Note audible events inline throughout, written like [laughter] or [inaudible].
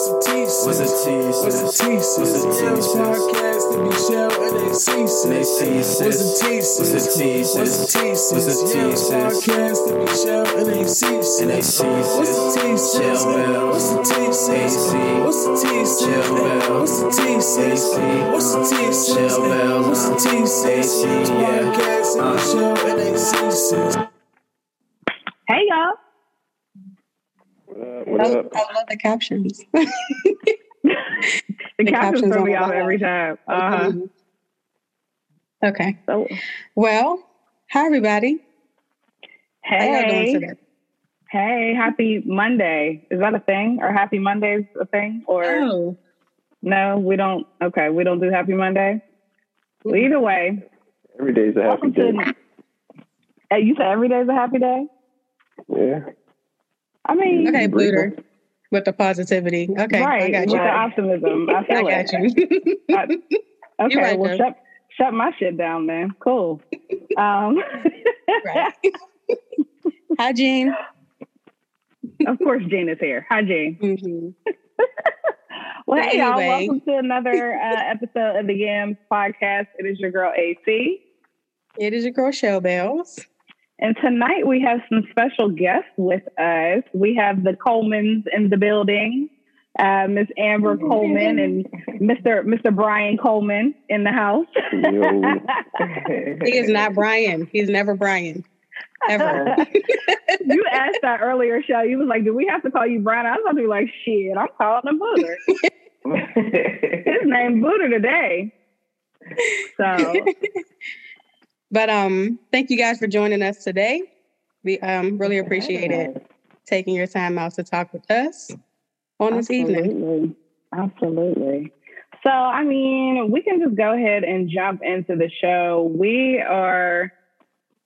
What's the T sis? What's the T sis? What's the T sis? What's the T Yeah, sis? podcast to be shell and they see sis. And they see sis. What's the T sis? What's the T sis? What's the T sis? What's the T Yeah, sis? podcast to be shell and they see sis. And they see What's the T sis. sis? Chill. What's the T sis? AC. What's the T sis? Chill bells. What's the T sis? AC. What's the T sis? Chill bells. What's the T sis? AC, yeah. Podcast to Uh. be shell and they see sis. Hey y'all. What I, up? I love the captions. [laughs] The, The captions captions throw me off every time. Uh-huh. Okay. So, Well, hi everybody. How y'all doing hey, today? hey, happy Monday. Is that a thing? Or happy Monday's a thing? Or Oh, no, we don't. Okay, we don't do happy Monday. Well, either way, Every day's a happy day. to. You said every day's a happy day. Yeah. I mean, okay, Breathe Bluter, with the positivity. Okay, right? I got with you. the optimism, I I feel got it. you. [laughs] I- [laughs] okay, right, well, shut shut my shit down, man. Cool. Um, right. [laughs] Hi, Jean. of course, Jane is here. Hi, Jane. hmm Well, hey, y'all. Welcome to another uh, episode of the Yams podcast. It is your girl, AC. It is your girl, Shell Bells. And tonight we have some special guests with us. We have the Colemans in the building, uh, Miss Amber Coleman and Mr. Mr. Brian Coleman in the house. [laughs] He is not Brian. He's never Brian. Ever. [laughs] you asked that earlier, show. You was like, "Do we have to call you Brian?" I was gonna be like, "Shit, I'm calling him Booter." [laughs] His name Booter today. So But um, thank you guys for joining us today. We um really appreciate it taking your time out to talk with us on this evening. Absolutely. Absolutely. So, I mean, we can just go ahead and jump into the show. We are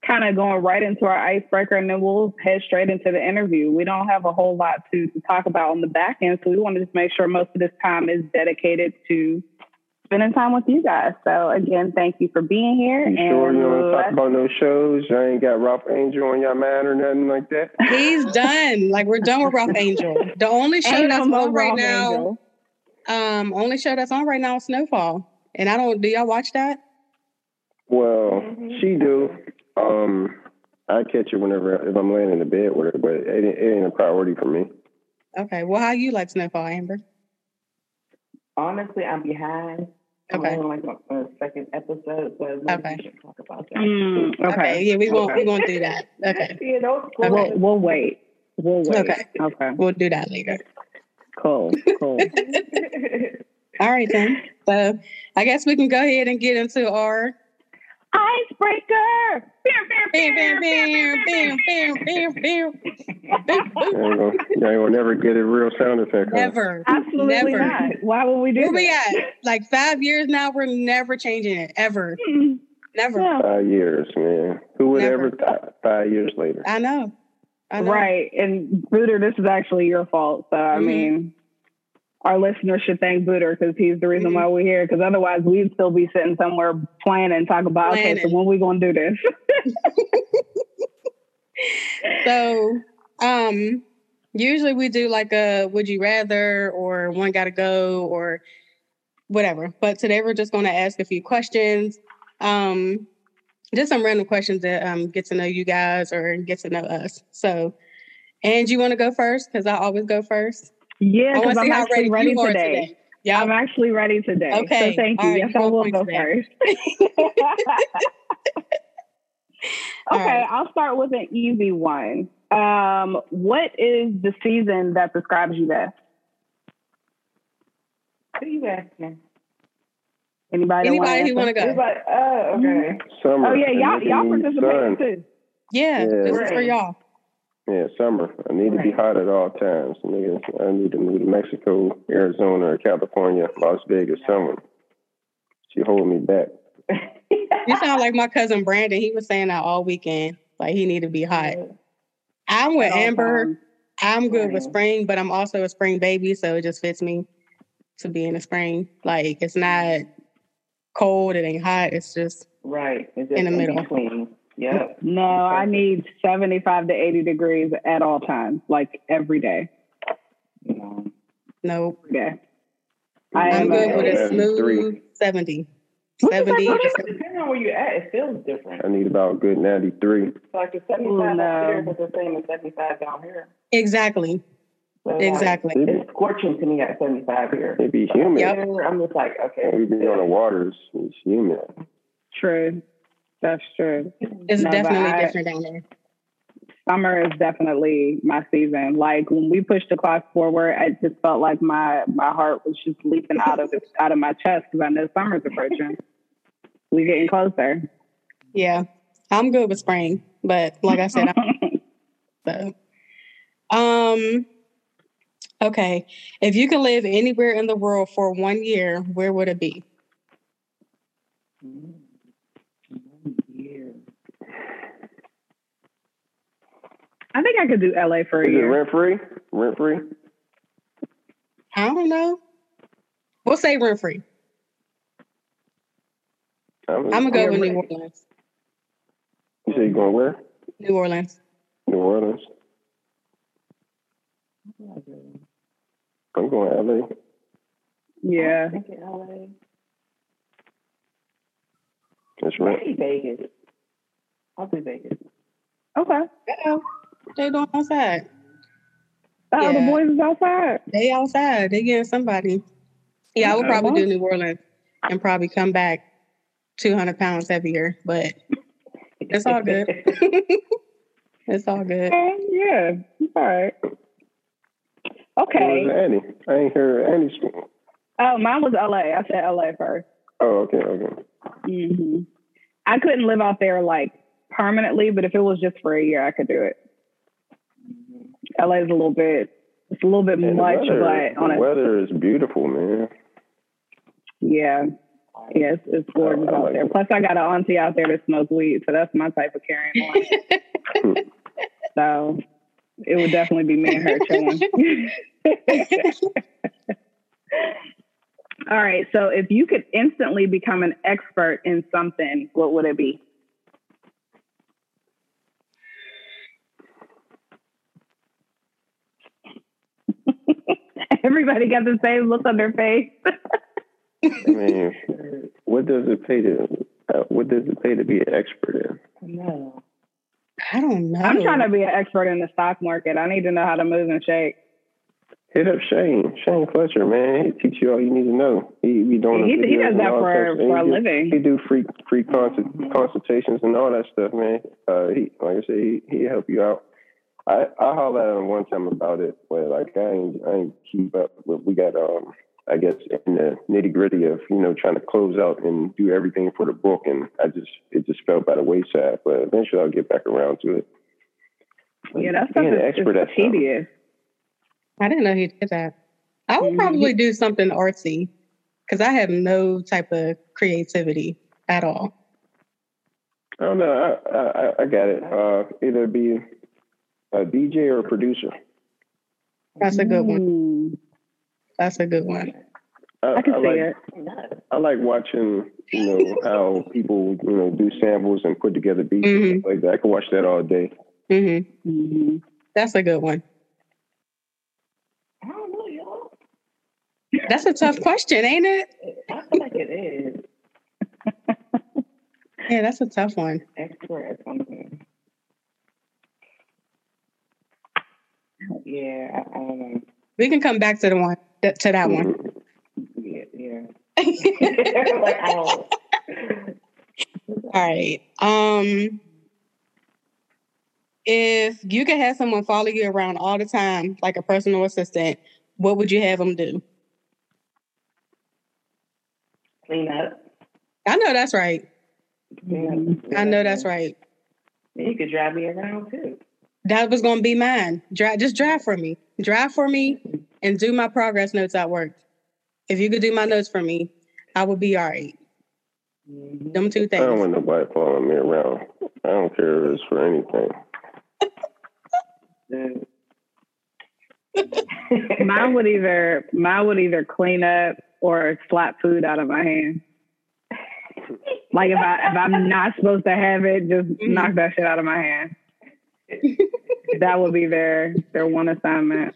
kind of going right into our icebreaker and then we'll head straight into the interview. We don't have a whole lot to, to talk about on the back end. So, we want to just make sure most of this time is dedicated to spending time with you guys. So, again, thank you for being here. You sure you don't want to talk about no shows? I ain't got Ralph Angel on your mind or nothing like that? [laughs] He's done. Like we're done with Ralph Angel. The only show Ain't that's no more on right Ralph now, Angel. um, only show that's on right now is Snowfall. And I don't. Do y'all watch that? Well, she do. Um, I catch it whenever if I'm laying in the bed with her, but it, it ain't a priority for me. Okay. Well, how you like Snowfall, Amber? Honestly, I'm behind. I'm Okay. like on the second episode, so maybe Okay. we should talk about that. Mm, Okay. okay. Yeah, we won't. We won't do that. Okay. [laughs] You know, Okay. We'll, we'll wait. We'll wait. Okay. Okay. We'll do that later. Cool. Cool. [laughs] All right then. So I guess we can go ahead and get into our Icebreaker. bam, bam, bam, bam, bam, bam, bam. You ain't gonna, you ain't never get a real sound effect. huh? Never. Absolutely Never. not. Why would we do Where we that? at? Like five years now, we're never changing it. Ever. Mm, Never. yeah. Five years, man. Who would Never. ever thought five years later? I know. I know. Right. And Booter, this is actually your fault. So, I Mhm. mean, our listeners should thank Booter because he's the reason Mhm. why we're here. Because otherwise, we'd still be sitting somewhere planning and talk about, okay, so when we going to do this? [laughs] So um usually we do like a would you rather or one gotta go or whatever. But today we're just gonna ask a few questions. Um just some random questions that um get to know you guys or get to know us. So and you want to go first? Because I always go first. Yeah, because to I'm actually ready, ready today. today. Yeah. I'm actually ready today. Okay. So thank you. All right, yes, you I will go for first. Okay, right. I'll start with an easy one. Um, what is the season that describes you best? Who are you asking? Anybody? that wanna Anybody who want to go? Everybody, oh, okay. Summer. Oh yeah, y'all making y'all me participated sun. too. Yeah, Yeah. this is for y'all. Yeah, summer. I need to be hot at all times. Niggas, I need to move to Mexico, Arizona, or California, Las Vegas, summer. She hold me back. [laughs] You sound like my cousin Brandon. He was saying that all weekend. Like he need to be hot. I'm with all Amber. times. I'm good with spring, but I'm also a spring baby, so it just fits me to be in the spring. Like it's not cold, it ain't hot. It's just Right. It's just In the middle. Between. Yep. No, I need 75 to 80 degrees at all times, like every day. No. know. Nope. Yeah. I I'm am good with a uh, smooth three. 70. What 70. Depending on where you're at, it feels different. I need about a good 93. Like the 75 Ooh, up no. here is the same as 75 down here. Exactly. So, Exactly. It be, it's scorching to me at 75 here. It'd be humid. Yep. I'm just like, okay. We be on the waters. It's humid. True. That's true. It's No, definitely I- different down there. Summer is definitely my season. Like when we pushed the clock forward, I just felt like my my heart was just leaping out of it, [laughs] out of my chest because I know summer's approaching. we getting closer. Yeah. I'm good with spring, but like I said, I'm [laughs] so. Um okay. If you could live anywhere in the world for one year, where would it be? Mm. Yeah. I think I could do LA for a Is it year. rent free? Rent free? I don't know. We'll say rent free. I'm, I'm gonna go Yeah, with New. Orleans. You say you're going where? New Orleans. New Orleans. I'm going LA. Yeah. I think in LA. That's rent. Maybe Vegas. I'll do Vegas. Okay. Yeah. They doing outside. Oh, the boys is outside. They outside. They getting somebody. Yeah, I would probably do New Orleans and probably come back 200 pounds heavier, but it's all good. [laughs] it's all good. Okay, yeah. All right. Okay. Where's Annie? I ain't heard Annie speak. Oh, mine was LA. I said LA first. Oh, okay, okay. hmm I couldn't live out there like permanently, but if it was just for a year, I could do it. LA is a little bit, it's a little bit And much, weather, but on the a, weather is beautiful, man. yeah, yeah, it's, gorgeous out like there. it. Plus, I got an auntie out there that smokes weed, so that's my type of carrying on. [laughs] so it would definitely be me and her chilling. [laughs] All right, so if you could instantly become an expert in something, what would it be? [laughs] Everybody got the same look on their face. I mean, what does it pay to? Uh, what does it pay to be an expert in? No. I don't know. I'm trying to be an expert in the stock market. I need to know how to move and shake. Hit up Shane, Shane Fletcher, man. He teach you all you need to know. He be doing. He, he does that for, for a he living. He do free free consult, consultations and all that stuff, man. Uh, he like I said, he he help you out. I I hollered at him one time about it, but like I ain't I ain't keep up. But we got um I guess in the nitty gritty of you know trying to close out and do everything for the book, and I just it just fell by the wayside. But eventually I'll get back around to it. Yeah, that's stuff being an expert at it's something. tedious. I didn't know he did that. I would Mhm. probably do something artsy because I have no type of creativity at all. I don't know. I I, I got it. Uh, either be a DJ or a producer. That's a good one. Mm, That's a good one. I can see like, it. I like watching, you know, how people, you know, do samples and put together beats and Mhm. stuff like that. I can watch that all day. hmm hmm That's a good one. I don't know, y'all. That's a tough question, ain't it? I feel like it is. [laughs] Yeah, that's a tough one. Expert at something. Yeah, I, I don't know. We can come back to the one to that one. Yeah, yeah. [laughs] like, I don't. All right. Um, if you could have someone follow you around all the time, like a personal assistant, what would you have them do? Clean up. I know that's right. Clean up. I know that's right. You could drive me around too. That was gonna be mine. Drive, just drive for me. Drive for me, and do my progress notes at work. If you could do my notes for me, I would be all right. Mhm. Them two things. I don't want nobody following me around. I don't care if it's for anything. [laughs] Mine would either mine would either clean up or slap food out of my hand. Like if I if I'm not supposed to have it, just Mhm. knock that shit out of my hand. That would be their their one assignment.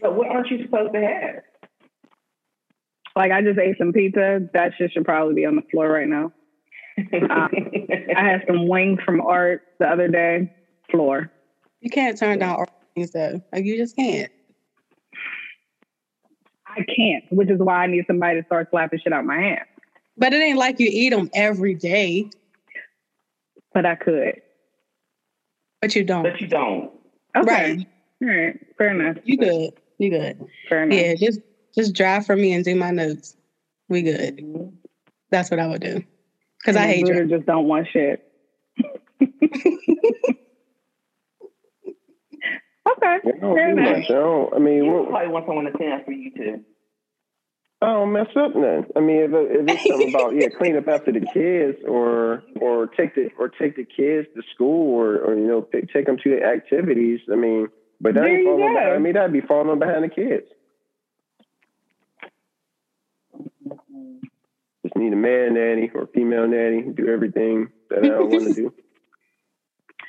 But what aren't you supposed to have? Like I just ate some pizza. That shit should probably be on the floor right now. Um, I had some wings from Art the other day. Floor. You can't turn down all things though. Like you just can't. I can't, which is why I need somebody to start slapping shit out my hand. But it ain't like you eat them every day, But I could. But you don't. but you don't. Okay. Right. All right. Fair enough. You good. You good. Fair enough. Yeah, just just drive for me and do my notes. We good. Mhm. That's what I would do. Because I hate you. just don't want shit. [laughs] [laughs] okay. I don't Fair enough. much. I don't. I mean, You what, probably want someone to stand for you too. I don't mess up none. I mean, if, if it's something about yeah, clean up after the kids, or or take the or take the kids to school, or or you know take, take them to the activities. I mean, but that There ain't falling behind. I mean, that'd be falling behind the kids. Just need a man nanny or female nanny to do everything that I don't want to do. [laughs]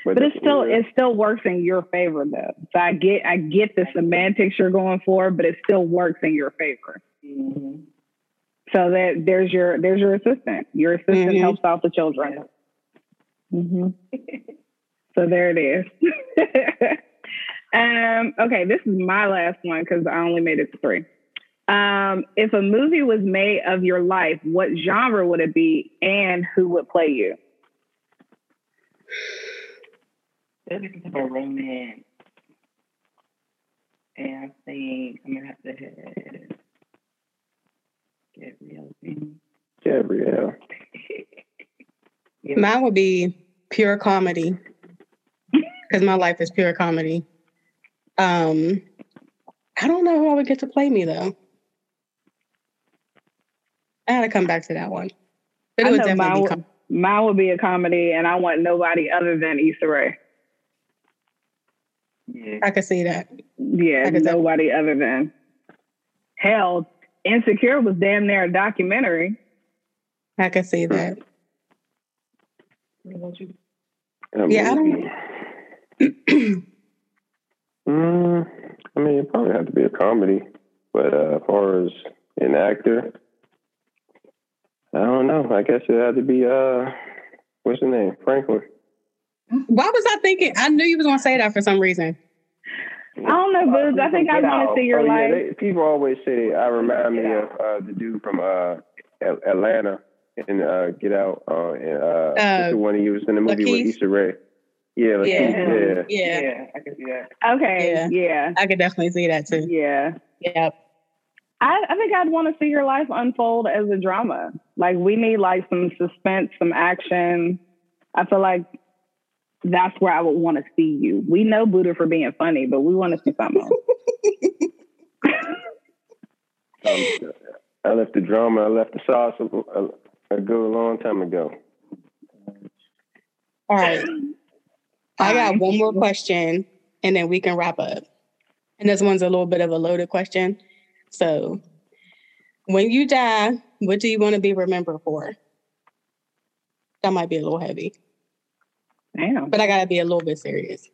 But it's still yeah. it still works in your favor though. So I get I get the semantics you're going for, but it still works in your favor. Mhm. So that there's your there's your assistant. Your assistant Mhm. helps out the children. hmm So there it is. [laughs] um, okay, this is my last one because I only made it to three. Um, if a movie was made of your life, what genre would it be, and who would play you? Some type of romance. And I think I'm gonna have to have Gabrielle. Gabrielle. Yeah. [laughs] Mine would be pure comedy. Because my life is pure comedy. Um I don't know who I would get to play me though. I had to come back to that one. But I it would know definitely mine be would- com- Mine would be a comedy, and I want nobody other than Issa Rae. yeah. I could see that. Yeah, I could nobody other than. Hell, Insecure was damn near a documentary. I can see that. What about you? A Yeah, I don't- movie. [clears throat] Mm, I mean, it probably have to be a comedy, but uh, as far as an actor, I don't know. I guess it had to be uh, what's his name, Franklin. Why was I thinking? I knew you was gonna say that for some reason. I don't know, Booz. I think I want to see your oh, life. Yeah, they, people always say I remind me of uh, the dude from uh, Atlanta and uh, Get Out. Uh, and, uh, what's the one he was in the movie LaKeith? with Issa Rae. Yeah, LaKeith, Yeah. yeah. Yeah. Yeah, I can see that. okay, Yeah. yeah, I could definitely see that too. yeah. Yep. I, I think I'd want to see your life unfold as a drama. Like we need like some suspense, some action. I feel like that's where I would want to see you. We know Booter for being funny, but we want to see something else. [laughs] Um, I left the drama. I left the sauce a, a, a good long time ago. All right. I got one more question and then we can wrap up. And this one's a little bit of a loaded question. So, when you die, what do you want to be remembered for? That might be a little heavy, Damn. but I got to be a little bit serious.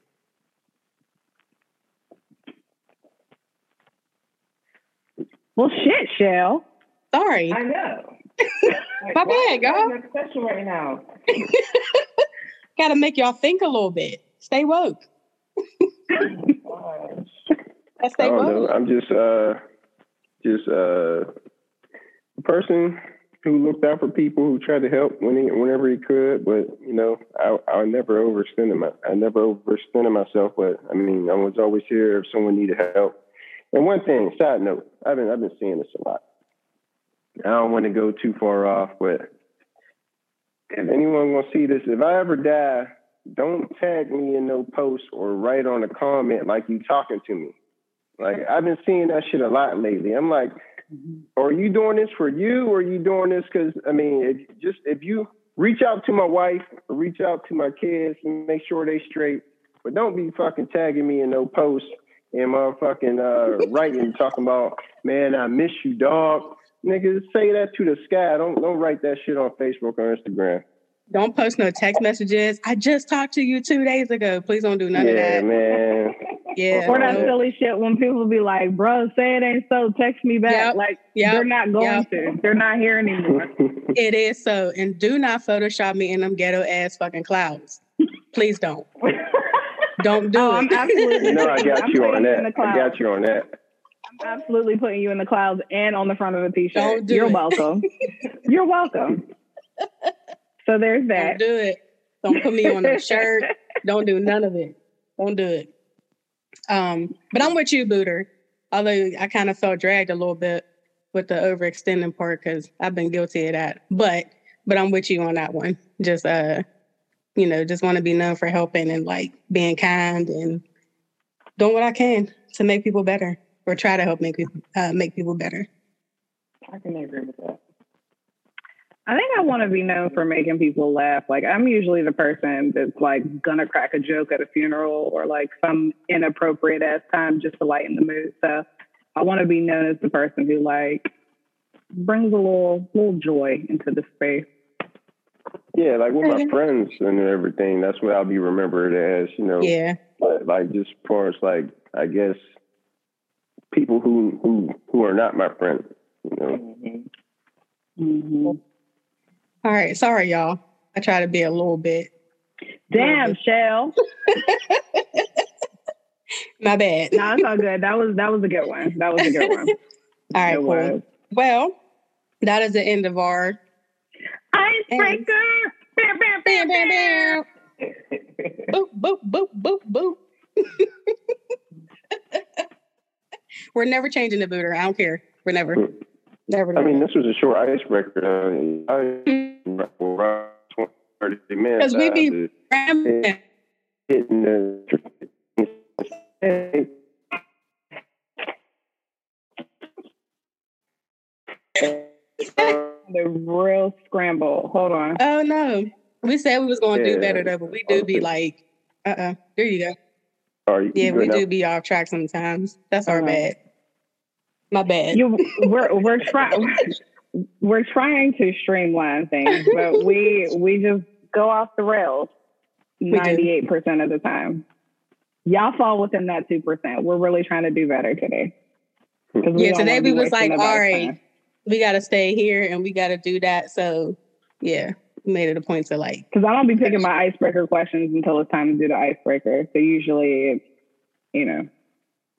Well, shit, Shell. Sorry. I know. [laughs] Like, My bad, you girl. asking that question right now. [laughs] got to make y'all think a little bit. Stay woke. [laughs] Gosh. Let's I stay don't know. woke. I'm just uh, just uh, a person who looked out for people who tried to help when he, whenever he could. But you know, I I never overextended my I never overextended myself. But I mean, I was always here if someone needed help. And one thing, side note, I've been I've been seeing this a lot. I don't want to go too far off, but if anyone gonna see this, if I ever die, don't tag me in no post or write on a comment like you talking to me. Like I've been seeing that shit a lot lately. I'm like, are you doing this for you, or are you doing this because I mean, if, just if you reach out to my wife, reach out to my kids, and make sure they straight, but don't be fucking tagging me in no post and motherfucking uh, [laughs] writing talking about, man, I miss you, dog. Niggas, say that to the sky. Don't don't write that shit on Facebook or Instagram. Don't post no text messages. I just talked to you two days ago. Please don't do none yeah, of that. man. Yeah. Or that silly shit when people be like, bro, say it ain't so, text me back. Yep. Like, Yep. they're not going Yep. to. They're not here anymore. [laughs] It is so. And do not Photoshop me in them ghetto ass fucking clouds. Please don't. Don't do Oh, it. I'm absolutely. you know I got I'm you on putting that. I got you on that. I'm absolutely putting you in the clouds and on the front of the t-shirt. Don't do You're it. welcome. [laughs] You're welcome. So there's that. Don't that. do it. Don't put me on a shirt. [laughs] Don't do none of it. Don't do it. Um, but I'm with you, Booter. Although I kind of felt dragged a little bit with the overextending part because I've been guilty of that. But but I'm with you on that one. Just uh, you know, just want to be known for helping and like being kind and doing what I can to make people better or try to help make people uh, make people better. I can agree with that. I think I want to be known for making people laugh. Like I'm usually the person that's like gonna crack a joke at a funeral or like some inappropriate ass time just to lighten the mood. So I want to be known as the person who like brings a little little joy into the space. Yeah, like with my friends and everything, that's what I'll be remembered as, you know. Yeah. But like just for as like I guess people who who who are not my friends, you know. Mm-hmm. All right. Sorry, y'all. I try to be a little bit. Damn, Shell. [laughs] My bad. No, it's all good. That was that was a good one. That was a good one. [laughs] All right, It cool. Well, that is the end of our Icebreaker. Bam, bam, bam, bam, bam, bam. bam. boop, boop, boop, boop, boop. [laughs] We're never changing the booter. I don't care. We're never, never. I mean, this was a short icebreaker. Uh, I, around 20, 30 minutes. Because we be had to rambling. hit in the The real scramble. Hold on. Oh no, we said we was going to do better though, but we do be like, uh, uh There you go. Are you Yeah, good we now? do be off track sometimes. That's our Uh-huh. bad. My bad. You, we're we're trying [laughs] we're trying to streamline things, [laughs] but we we just go off the rails ninety eight percent of the time. Y'all fall within that two percent. We're really trying to do better today. Hmm. Yeah, today we was like, all right, time. we got to stay here and we got to do that. So yeah, made it a point to like, Because I don't be picking my icebreaker questions until it's time to do the icebreaker. So usually it's, you know,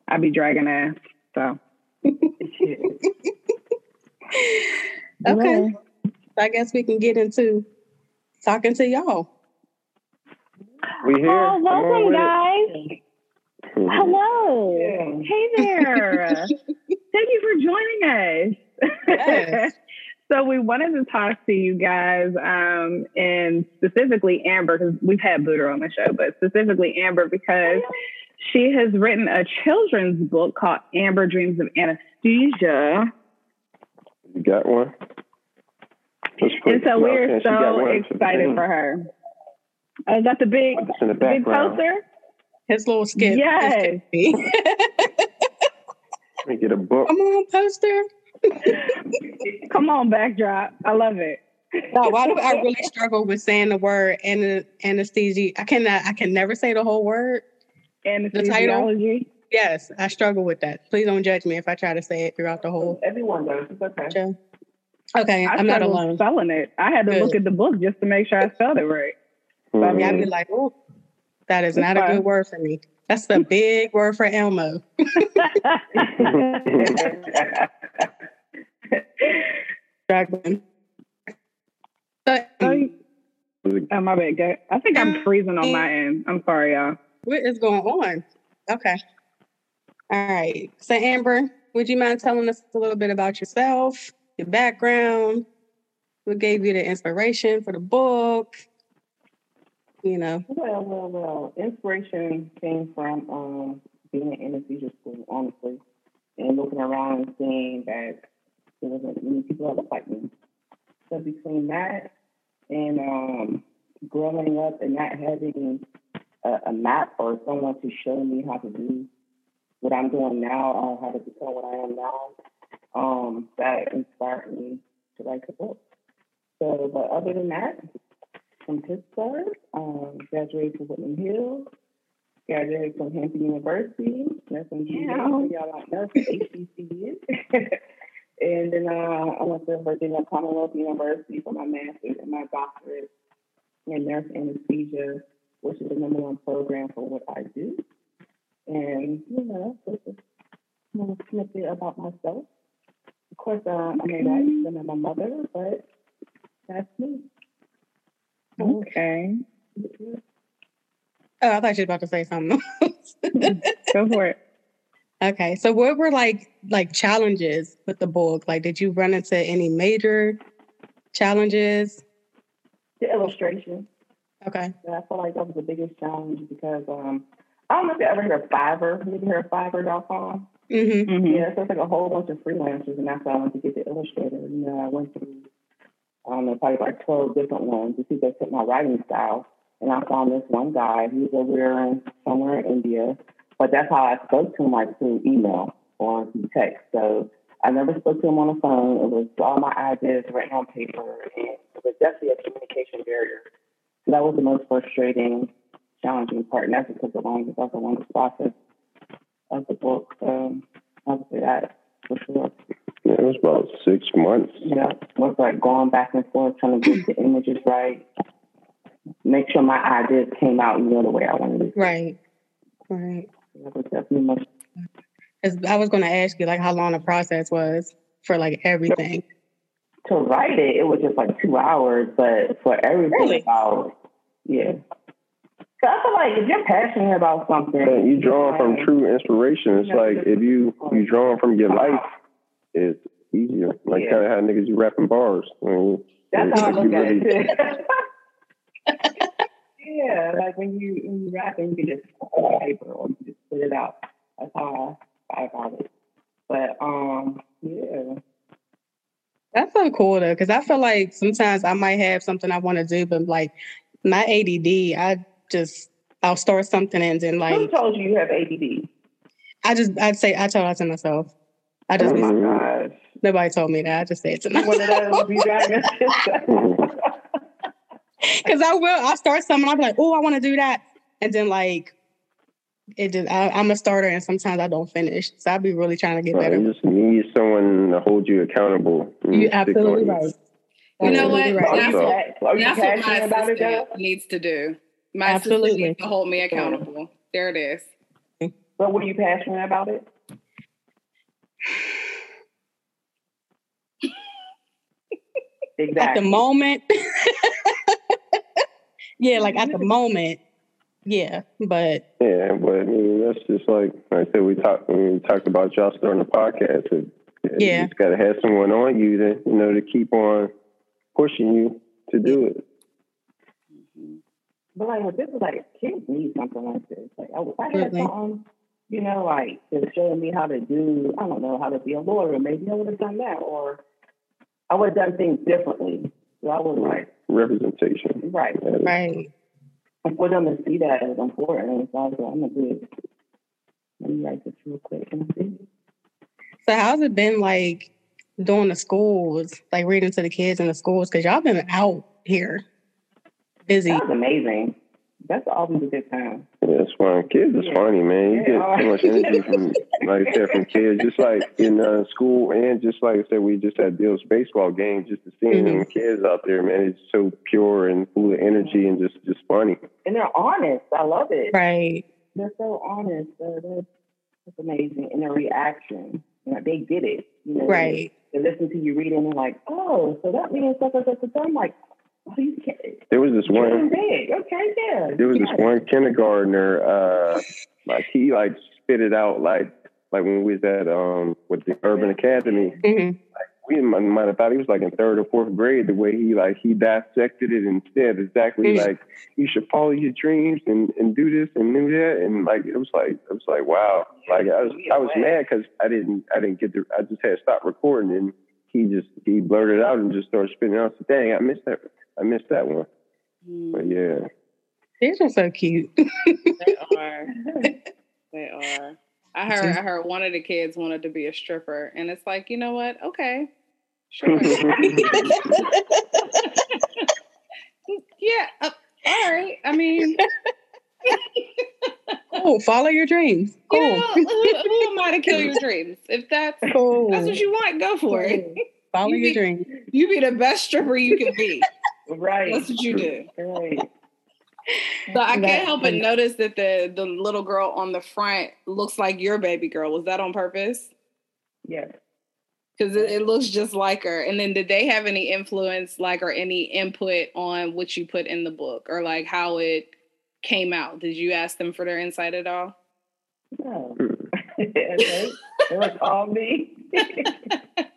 I be dragging ass. So [laughs] okay, I guess we can get into talking to y'all. We here? Oh, welcome, with it. guys. Hello. Yeah. Hey there. [laughs] Thank you for joining us. Yes. [laughs] so we wanted to talk to you guys, um, and specifically Amber, because we've had Booter on the show, but specifically Amber because she has written a children's book called Amber Dreams of Anesthesia. You got one? Let's And so we're so excited for her. Uh, I got the big, It's the big poster. His little skip. Yes. His [laughs] Let me get a book. Come on, poster. [laughs] Come on, backdrop. I love it. No, why do I really struggle with saying the word ana- anesthesia? I cannot. I can never say the whole word. Anesthesiology. Yes, I struggle with that. Please don't judge me if I try to say it throughout the whole Everyone does. It's okay. show. Okay, I I'm not struggled alone. spelling it. I had to Good. look at the book just to make sure I spelled it right. Mhm. Yeah, I'd be like, oh, that is It's not a good word for me. That's a big word for Elmo. Struggling. [laughs] But oh, oh, my bad. Go- I think I'm freezing on my end. I'm sorry, y'all. what is going on? Okay. All right. So, Amber, would you mind telling us a little bit about yourself, your background? What gave you the inspiration for the book? You know, Well, well, well. Inspiration came from um, being in a anesthesia school, honestly, and looking around and seeing that there wasn't many people that looked like me. So between that and um, growing up and not having a, a map or someone to show me how to do what I'm doing now or how to become what I am now, um, that inspired me to write the book. So, but other than that, from Pittsburgh. Um, graduated from Woodland Hills. Graduated from Hampton University. That's in Yeah. Y'all HBCU. [laughs] and then uh, I went to Virginia Commonwealth University for my master's and my doctorate in nurse anesthesia, which is the number one program for what I do. And, you know, just a little snippet about myself. Of course, uh, I'm married mm-hmm. to my mother, but that's me. Okay. Oh, I thought you were about to say something. [laughs] Go for it. Okay, so what were like like challenges with the book? Like, did you run into any major challenges? The illustration. Okay. Yeah, I feel like that was the biggest challenge because um, I don't know if you ever heard of Fiverr. You ever heard of Fiverr.com? Mm-hmm. Mhm. Yeah, so it's like a whole bunch of freelancers, and that's why I went to get the illustrator. You know, I went through, I don't know, probably like 12 different ones to see if they fit my writing style. And I found this one guy. He was over there in, somewhere in India. But that's how I spoke to him, like through email or through text. So I never spoke to him on the phone. It was all my ideas written on paper, and it was definitely a communication barrier. So that was the most frustrating, challenging part, and that's what took the longest. That's the longest process of the book. Um, I would say that for sure. Yeah, it was about six months. Yeah, know, was like going back and forth, trying to get the images right, make sure my ideas came out, you know, the way I wanted it. Right. Right. That was definitely much 'Cause I was going to ask you like how long the process was for like everything. to write it, it was just like two hours, but for everything Really? about yeah. So I feel like if you're passionate about something, Man, you drawing from um, true inspiration. It's like if you you drawing from your life, it's easier. Like Yeah. kind of how niggas you rapping bars. I mean, That's how I look at it [laughs] yeah, like when you when you rap and you can just put it on paper or you just put it out. That's how I, I about it. But um, yeah. That's so cool though, because I feel like sometimes I might have something I want to do, but like my ADD, I just I'll start something and then like. Who like told you you have ADD? I just I'd say I told that to myself. I just Oh my gosh. nobody told me that. I just say it to One myself. of those you got Because I will. I'll start something. I'll be like, oh, I want to do that, and then like it just I, I'm a starter, and sometimes I don't finish. So I'll be really trying to get Right, better. you just need someone to hold you accountable. You absolutely right. You know what? Absolutely right. That's, So- Are you that's what my passionate about it, assistant though? needs to do. My Absolutely. assistant needs to hold me accountable. There it is. But were you passionate about it? exactly. At the moment, [laughs] yeah, like at the [laughs] moment, yeah. But Yeah, but I mean, that's just like, like I said, we talked when we talked about y'all starting the podcast. It, Yeah. you just got to have someone on you to you know to keep on pushing you to do it. But like, with this is like kids need something like this. Like, I, if I had Absolutely. something, you know, like to showing me how to do, I don't know, how to be a lawyer. Maybe I would have done that, or I would have done things differently. So I was like, Representation. right. And right, And for them to see that as important, so I was like, I'm gonna do it. Let me write this real quick and see. so how's it been like doing the schools, like reading to the kids in the schools? Because y'all been out here busy. That was amazing. That's always a good time. Yeah, it's fun. Kids is Yeah. funny, man. You They get are. so much energy from, like I said, from kids. Just like in uh, school, and just like I said, we just had Bill's baseball game. Just to seeing them kids out there, man, it's so pure and full of energy and just just funny. And they're honest. I love it. Right, They're so honest. They're, they're, that's amazing. And their reaction, you know, they get it. You know, right. They, they listen to you read and they're like, oh, so that means such and such and such. I'm like, There was this You're one. big. Okay, yeah. There was yeah. this one kindergartner, uh, like he like spit it out like like when we was at um with the Urban Academy. hmm We might, might have thought he was like in third or fourth grade. The way he like he dissected it and said exactly Mhm. like you should follow your dreams and and do this and do that and like it was like it was like wow. Like I was I was mad because I didn't I didn't get the I just had stopped recording and he just he blurted out and just started spinning out. I said, Dang, I missed that. I missed that one. But yeah. These are so cute. [laughs] They are. they are. I heard. I heard one of the kids wanted to be a stripper, and it's like, you know what? Okay, sure. [laughs] [laughs] yeah, uh, All right. I mean, [laughs] Oh, follow your dreams. you Cool. know, who, who am I to kill your [laughs] dreams? If that's cool. that's what you want, go for it. follow you your be- dreams. You be the best stripper you can be. Right. That's what you do. Right. [laughs] So I can't help but notice that the the little girl on the front looks like your baby girl. Was that on purpose? Yes. Because it, it looks just like her. And then did they have any influence, like, or any input on what you put in the book, or like how it came out? Did you ask them for their insight at all? No. [laughs] it was all me. [laughs]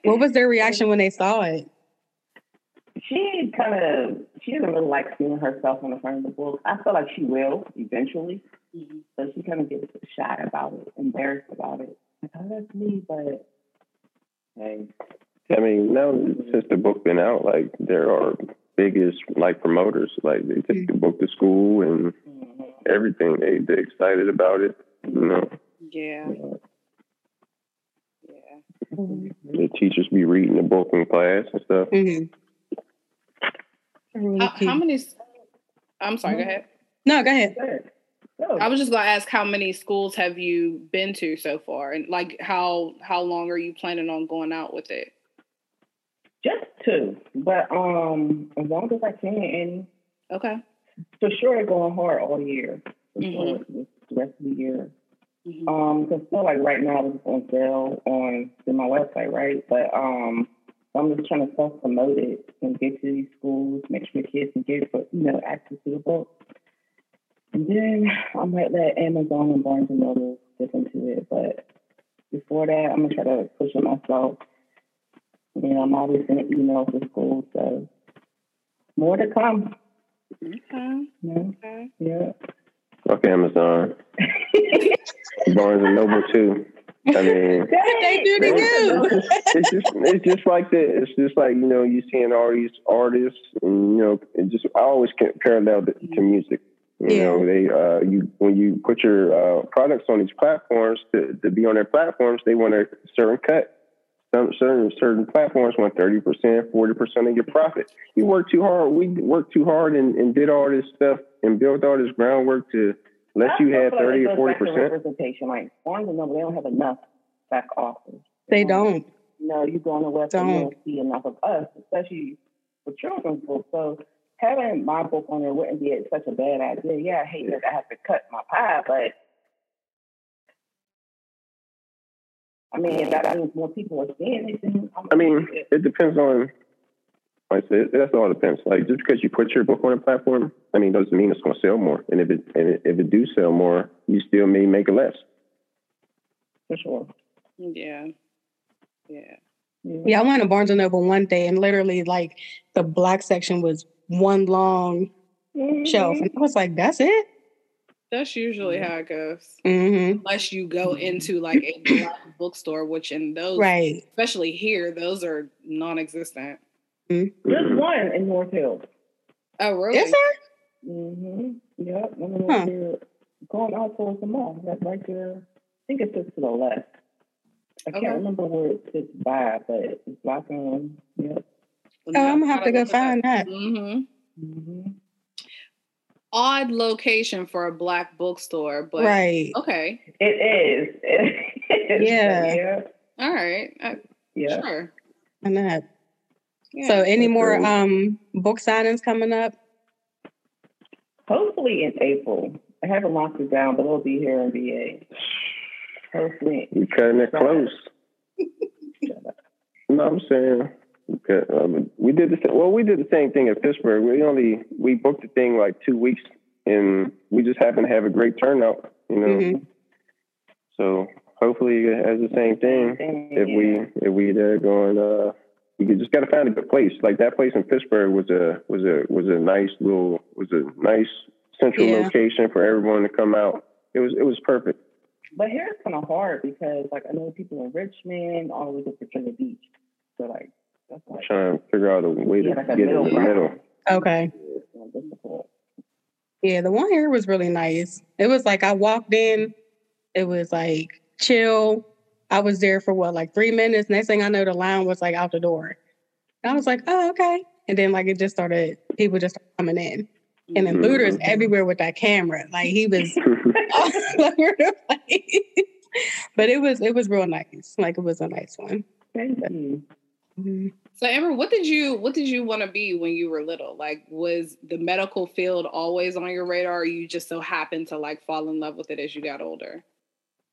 What was their reaction when they saw it? she kind of she doesn't really like seeing herself on the front of the book. I feel like she will eventually, mm-hmm. but she kind of gets shy about it, embarrassed about it. Like, oh, that's me, but hey, I mean, now since the book been out, like there are biggest like promoters, like they take the book to school and mhm. everything. They they're excited about it. You know, Yeah, Yeah. yeah. the teachers be reading the book in class and stuff. Mm-hmm. Really How, how cute. many? s- I'm sorry. Go ahead. No, go ahead. Good. So, I was just gonna ask how many schools have you been to so far, and like how how long are you planning on going out with it? Just two, but um, as long as I can, and Okay. for sure, going hard all year. For Mhm. sure, the rest of the year. Mhm. Um, because feel like right now it's on sale on in my website, right? But um, I'm just trying to self promote it and get to these schools, make sure the kids can get you know access to the book. And then I might let Amazon and Barnes and Noble dip into it, but before that, I'm gonna try to push it myself. You know, I'm always sending emails to schools, so more to come. Okay. You know? Okay. Yeah. Fuck Amazon, [laughs] Barnes and Noble too. I mean. [laughs] They do, they do. it's just it's just like that. It's just like you know you seeing all these artists, and you know it just I always can parallel it to music. You Yeah. know they uh you when you put your uh, products on these platforms to, to be on their platforms, they want a certain cut. Some certain certain platforms want thirty percent, forty percent of your profit. You work too hard. We worked too hard and, and did all this stuff and built all this groundwork to let I you feel have like thirty or forty percent Representation, like Barnes and Noble, they don't have enough back office. They don't. No, you go on the website, you Don't. don't see enough of us, especially for children's books. So having my book on there wouldn't be such a bad idea. Yeah, I hate that I have to cut my pie, but I mean, if that means more people are seeing it, then I'm I mean, it. it depends on. Like I said, that's all depends. Like just because you put your book on a platform, I mean, doesn't mean it's going to sell more. And if it and if it do sell more, you still may make less. for sure. Yeah. Yeah. Yeah, I went to Barnes and Noble one day, and literally, like the black section was one long mm-hmm. shelf, and I was like, "That's it." That's usually how it goes. Mm-hmm. Unless you go into like a black bookstore, which in those, Right. especially here, those are non-existent. There's one in North Hills. Oh, really? Is there? Mm-hmm. Yep. One in Huh. North Going out towards the mall. That's right there. I think it sits to the left. I can't remember where it sits by, but it's black on. Yep. Oh, I'm gonna have to go find that. hmm Mm-hmm. Odd location for a black bookstore, but right. okay. It is. [laughs] It is. Yeah. Yeah. All right. Uh, Yeah. Sure. And that. Yeah. So, any more Okay. um book signings coming up? Hopefully in April. I haven't locked it down, but it'll be here in VA. Hopefully. You're cutting it close. [laughs] No, I'm saying okay, um, we did the well. We did the same thing at Pittsburgh. We only we booked the thing like two weeks, and we just happened to have a great turnout. You know, Mhm. so hopefully it has the same thing. if we if we there going uh you just gotta find a good place. Like that place in Pittsburgh was a was a was a nice little was a nice central Yeah. location for everyone to come out. It was it was perfect. But here it's kind of hard because, like, I know people in Richmond the way to Virginia Beach. So, like, that's like Trying to figure out a way to Yeah, like a get in the ground. middle. Okay. it's kind of difficult. Yeah, the one here was really nice. It was like I walked in, it was like chill. I was there for what, like three minutes. Next thing I know, the line was like out the door. And I was like, oh, okay. And then like it just started, people just started coming in. And then Booter's Mhm. everywhere with that camera. Like he was [laughs] all over the place. But it was it was real nice. Like it was a nice one. Thank you. Mhm. So Amber, what did you what did you want to be when you were little? Like was the medical field always on your radar or you just so happened to like fall in love with it as you got older?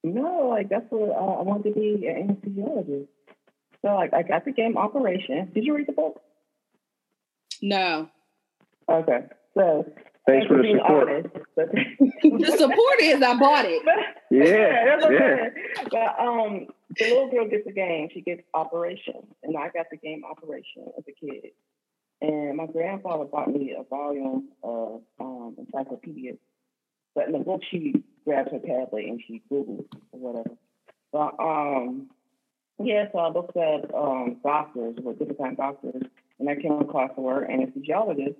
No, like that's what uh, I wanted to be an anesthesiologist. So like I got the game Operation. Did you read the book? No. Okay. So Thanks for the support. honest, but- The support is I bought it. [laughs] Yeah, that's what yeah. But um, the little girl gets a game. She gets Operation, and I got the game Operation as a kid. And my grandfather bought me a volume of um, encyclopedia. But in the book, she grabs her tablet and she Googles or whatever. But um, yeah, so I looked at um, doctors, what different kind of doctors, and I came across the word anesthesiologist.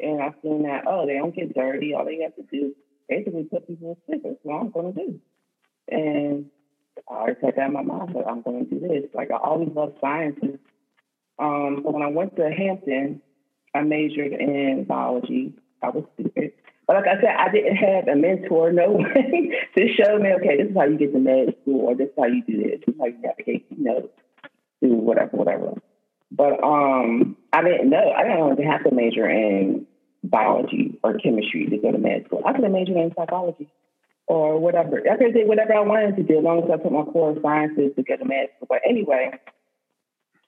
And I seen that, oh, they don't get dirty. All they have to do is basically put people to sleep. That's what I'm going to do. And I said that in my mind, that I'm going to do this. Like, I always loved sciences. Um, so when I went to Hampton, I majored in biology. I was stupid. But like I said, I didn't have a mentor, no [laughs] one to show me, okay, this is how you get to med school, or this is how you do this, this is how you navigate, you know, do whatever, whatever. But um, I didn't know. I didn't have to major in biology or chemistry to go to med school. I could have majored in psychology or whatever. I could do whatever I wanted to do as long as I took my core sciences to to med school. But anyway,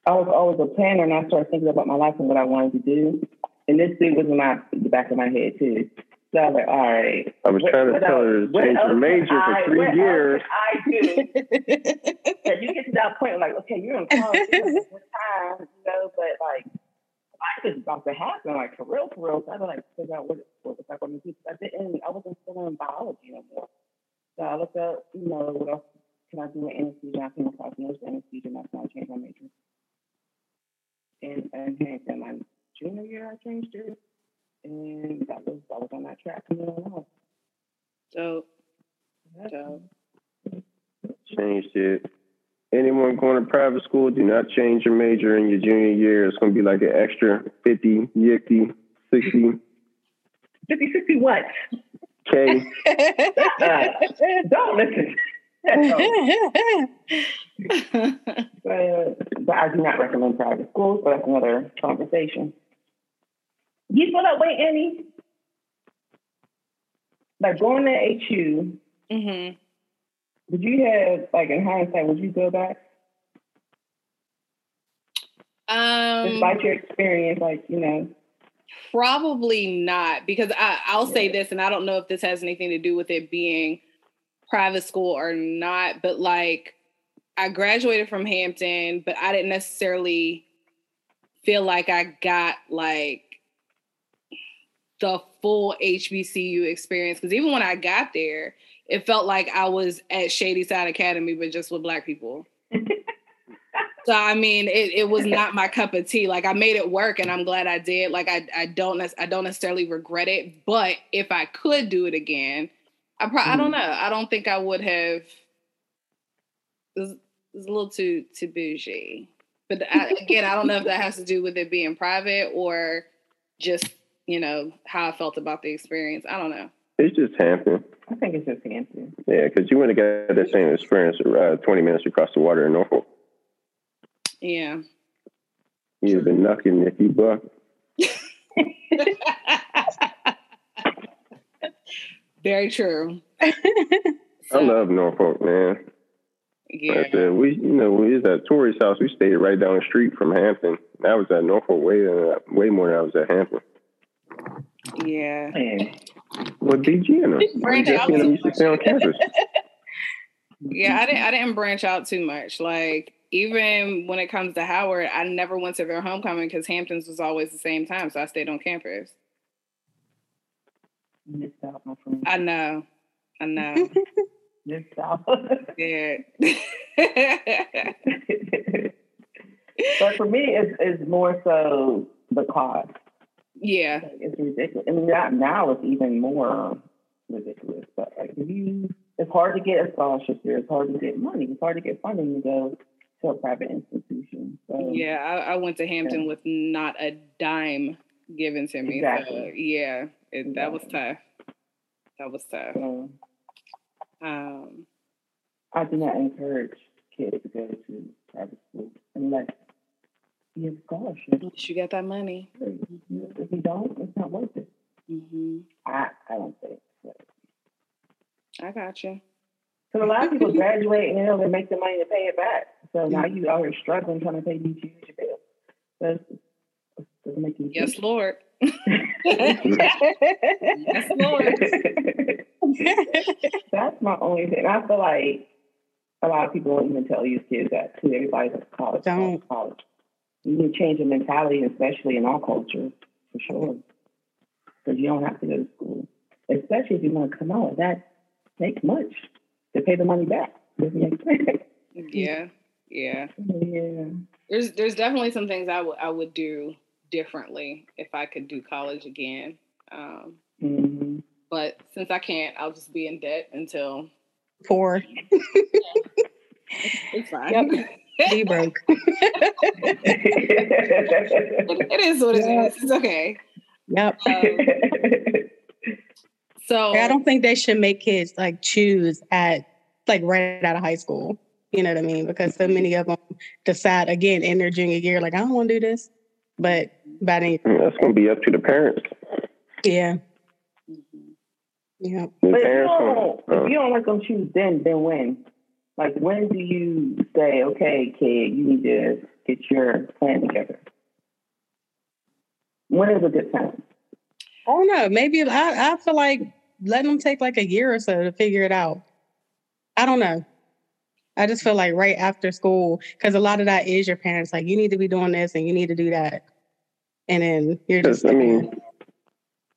I was always a planner and I started thinking about my life and what I wanted to do. And this thing was in my the back of my head too. So I was like, all right. I was what- trying to tell else- her to change her major for three years. I do [laughs] that you get to that point like, okay, you're in college, you time, you know, but like I was about to happen, like for real, for real. So I had to like figure out what what was I going to do. 'Cause I didn't, I wasn't still in biology anymore. So I looked up, you know, what else can I do in anesthesia? I came across nurse anesthesia, and that's when I changed my major. And and in my junior year, I changed it, and that was I was on that track from then on. So so Changed it. Anyone going to private school, do not change your major in your junior year. It's going to be like an extra 50, yicky, 60 50, 60 what? K. Uh, [laughs] don't listen. but, but I do not recommend private schools, but that's another conversation. You feel that way, Annie? Like going to HU, hmm would you have, like in hindsight, would you go back? um Despite your experience, like, you know, Probably not, because I, I'll say this, and I don't know if this has anything to do with it being private school or not, but like I graduated from Hampton, but I didn't necessarily feel like I got like the full HBCU experience. Because even when I got there, it felt like I was at Shady Side Academy, but just with Black people. [laughs] So I mean, it, it was not my cup of tea. Like I made it work, and I'm glad I did. Like I I don't I don't necessarily regret it, but if I could do it again, I pro- I don't mm-hmm. know. I don't think I would have. It was, it was a little too too bougie, but I, again, I don't know if that has to do with it being private or just you know how I felt about the experience. I don't know. It's just Hampton. I think it's just Hampton. Yeah, because you wouldn't have got that same experience uh, 20 minutes across the water in Norfolk. Yeah. You'd have been knocking if you buck. [laughs] Very true. [laughs] I love Norfolk, man. Yeah. Like I said, we, you know, we was at Tori's house. We stayed right down the street from Hampton. I was at Norfolk way, uh, way more than I was at Hampton. Yeah. Man, What BG in them? Branch out BG in too used to stay on campus. [laughs] Yeah, I didn't I didn't branch out too much. Like even when it comes to Howard, I never went to their homecoming because Hamptons was always the same time, so I stayed on campus. missed out, my friend. I know. I know. [laughs] Missed out. [laughs] yeah. but for me, it's, it's more so the cost. Yeah. It's ridiculous. And now, now it's even more ridiculous. But like, if you, it's hard to get a scholarship here. It's hard to get money. It's hard to get funding to go to a private institution. So Yeah. I, I went to Hampton with not a dime given to me. Exactly. So yeah, it, that was tough. That was tough. So Um, I do not encourage kids to go to private school unless you have scholarship. unless you got that money. If you don't, it's not worth it. hmm I, I don't think. So. I got you. So a lot of people graduate and they don't make the money to pay it back. So now you out here struggling trying to pay these huge bills. That's doesn't make any Yes, sense. Lord. [laughs] yes, Lord. [laughs] That's my only thing. I feel like a lot of people won't even tell you kids that too. Everybody's at college, college, Don't. college. You need to change the mentality, especially in our culture, for sure. Because you don't have to go to school, especially if you want to come out. That takes much to pay the money back. [laughs] Doesn't make sense. Yeah, yeah. yeah. There's there's definitely some things I would I would do differently if I could do college again. Um, hmm but since I can't, I'll just be in debt until Poor. [laughs] it's fine. Yep. Be broke. [laughs] it, it is what it is. It's okay. Yep. Um, so I don't think they should make kids like choose at like right out of high school. You know what I mean? Because so many of them decide again in their junior year, like I don't want to do this. But by then, That's going to be up to the parents. yeah, yeah. But if you don't, gonna, uh, if you don't let them choose, then then when? Like when do you say, okay, kid, you need to get your plan together? When is a good time? I don't know. Maybe I, I feel like letting them take like a year or so to figure it out. I don't know. I just feel like right after school, because a lot of that is your parents like, you need to be doing this and you need to do that. And then you're just, I mean,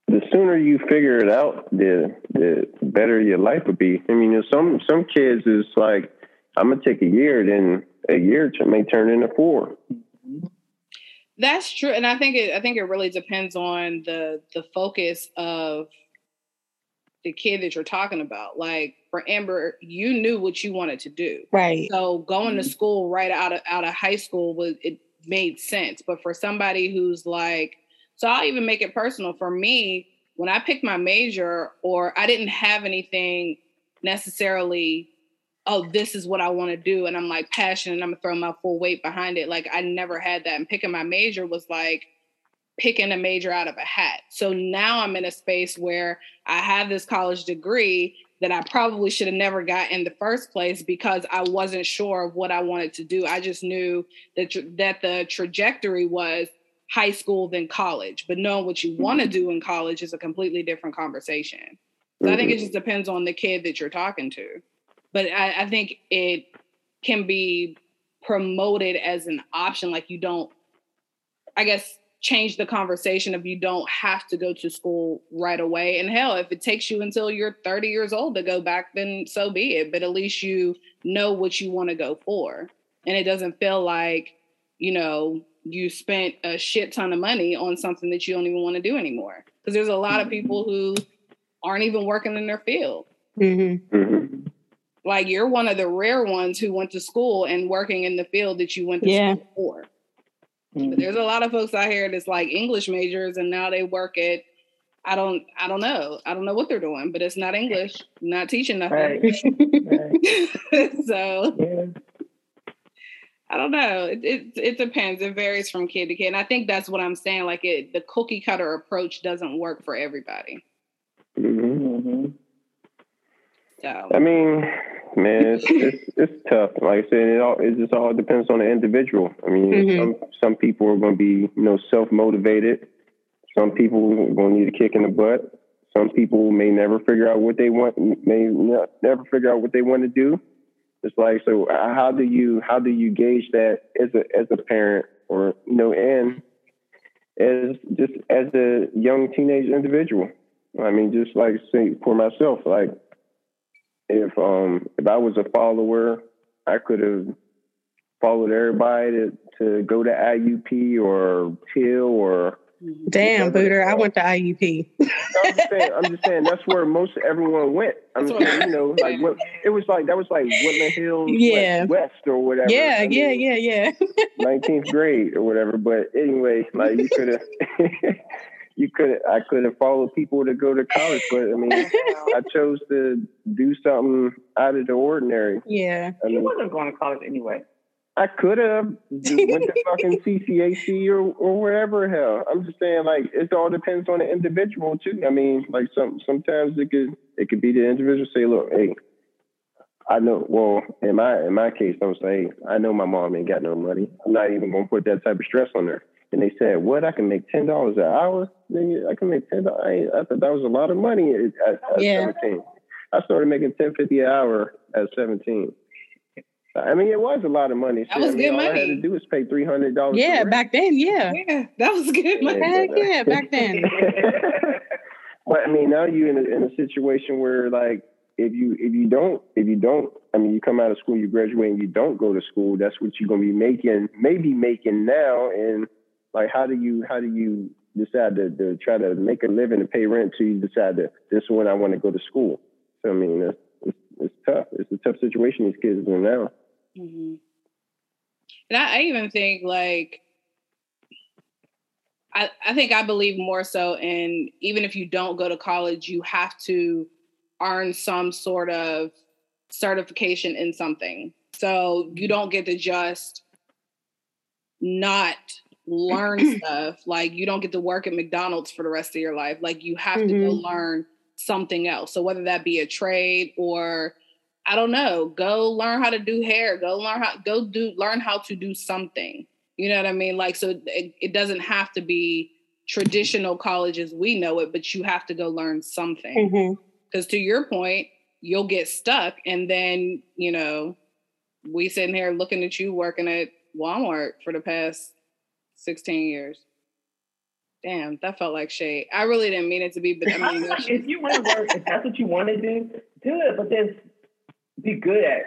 the sooner you figure it out, the the better your life would be. I mean, you know, some some kids is like, I'm gonna take a year, then a year to may turn into four. That's true, and I think it. I think it really depends on the the focus of the kid that you're talking about. Like for Amber, you knew what you wanted to do, right. so going to school right out of out of high school was it made sense. But for somebody who's like, so I'll even make it personal. For me, when I picked my major, or I didn't have anything necessarily oh, this is what I want to do. And I'm like passionate and I'm gonna throw my full weight behind it. Like I never had that. And picking my major was like picking a major out of a hat. So now I'm in a space where I have this college degree that I probably should have never got in the first place because I wasn't sure of what I wanted to do. I just knew that that the trajectory was high school than college, but knowing what you want to mm-hmm. do in college is a completely different conversation. So I think it mm-hmm. just depends on the kid that you're talking to. But I, I think it can be promoted as an option. Like you don't, I guess, change the conversation if you don't have to go to school right away. And hell, if it takes you until you're 30 years old to go back, then so be it. But at least you know what you want to go for. And it doesn't feel like, you know, you spent a shit ton of money on something that you don't even want to do anymore. Because there's a lot of people who aren't even working in their field. hmm hmm Like you're one of the rare ones who went to school and working in the field that you went to Yeah. school for. But there's a lot of folks out here that's like English majors and now they work at I don't I don't know. I don't know what they're doing, but it's not English, not teaching nothing. Right. [laughs] right. [laughs] so Yeah. I don't know. It, it it depends. It varies from kid to kid. And I think that's what I'm saying. Like it the cookie cutter approach doesn't work for everybody. hmm hmm So I mean, man, it's, it's it's tough. Like I said, it all it just all depends on the individual. I mean, Mhm. some some people are going to be you know self motivated. Some people are going to need a kick in the butt. Some people may never figure out what they want. May not, never figure out what they want to do. It's like so. How do you how do you gauge that as a as a parent or you know and as just as a young teenage individual? I mean, just like say for myself, like if um if I was a follower, I could have followed everybody to, to go to IUP or TIL or Mm-hmm. Damn, Booter, I went to IUP. I'm just saying, I'm just saying that's where most everyone went. I'm just saying, you know, like what it was like that was like Woodland Hills Yeah. like, West or whatever. Yeah, I yeah, mean, yeah, yeah. [laughs] 19th grade or whatever. But anyway, like you could have, [laughs] you could, I could have followed people to go to college, but I mean, [laughs] I chose to do something out of the ordinary. Yeah. I You mean, wasn't going to college anyway. I could have went to fucking [laughs] CCAC or or wherever hell. I'm just saying, like, it all depends on the individual too. I mean, like some sometimes it could it could be the individual say, look, hey, I know. Well, in my in my case, I'm saying, I know my mom ain't got no money. I'm not even gonna put that type of stress on her. And they said, what? I can make ten dollars an hour. I can make ten. dollars. I, I thought that was a lot of money at, at, at Yeah. 17. I started making ten fifty an hour at 17. I mean, it was a lot of money. That was I mean, good all I had money. to do was pay three hundred dollars. Yeah, back then, yeah. Yeah, that was good. Yeah. Heck yeah, back then. [laughs] but I mean, now you're in a, in a situation where, like, if you if you don't if you don't, I mean, you come out of school, you graduate, and you don't go to school. That's what you're gonna be making, maybe making now. And like, how do you how do you decide to, to try to make a living and pay rent till you decide that this is when I want to go to school? So I mean, it's, it's, it's tough. It's a tough situation these kids are in now. Hmm And I, I even think like I, I think I believe more so in even if you don't go to college, you have to earn some sort of certification in something. So you don't get to just not learn [clears throat] stuff. Like you don't get to work at McDonald's for the rest of your life. Like you have to go Mhm. learn something else. So whether that be a trade or I don't know, go learn how to do hair, go learn how go do learn how to do something. You know what I mean? Like so it, it doesn't have to be traditional college as we know it, but you have to go learn something. Mm-hmm. Because to your point, you'll get stuck and then, you know, we sitting here looking at you working at Walmart for the past 16 years. Damn, that felt like shade. I really didn't mean it to be, but I mean, that's- [laughs] if you want to work, if that's what you want to do, do it. But just be good at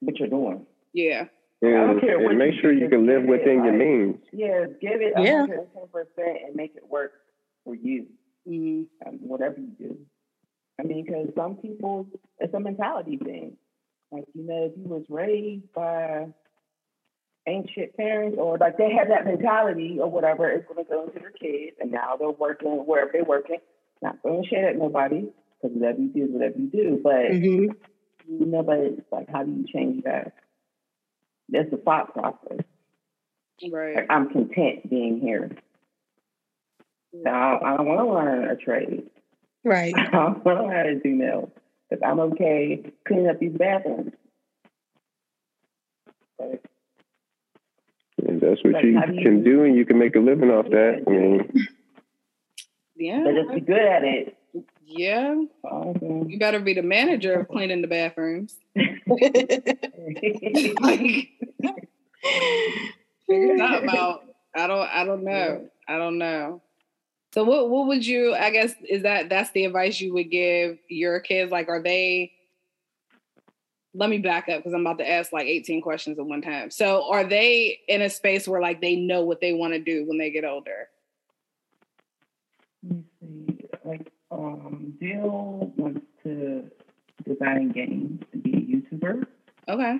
what you're doing. yeah. don't And, and make you sure you can live just it, within your means. Yeah, give it Yeah. 110 percent and make it work for you. hmm um, whatever you do. I mean, because some people, it's a mentality thing. Like, you know, if you was raised by ancient parents or like they have that mentality or whatever, it's going to go into their kids. And now they're working wherever they're working, not throwing shit at nobody because whatever you do is whatever you do. But, hmm you know, but it's like, how do you change that? That's the thought process. Right. Like, I'm content being here. So I, I don't want to learn a trade. Right. [laughs] I don't want know how to do nails because I'm okay cleaning up these bathrooms. But And that's what Like, you how you- can do, and you can make a living off that. I mean, Yeah. but just be good at it. Yeah. Okay. You better be the manager of cleaning the bathrooms. [laughs] [laughs] Like figure something out. I don't I don't know. I don't know. So what what would you I guess is that that's the advice you would give your kids? Like are they let me back up because I'm about to ask like 18 questions at one time. So are they in a space where like they know what they want to do when they get older? Let me see. Like, um, Jill wants to design games and be a YouTuber Okay.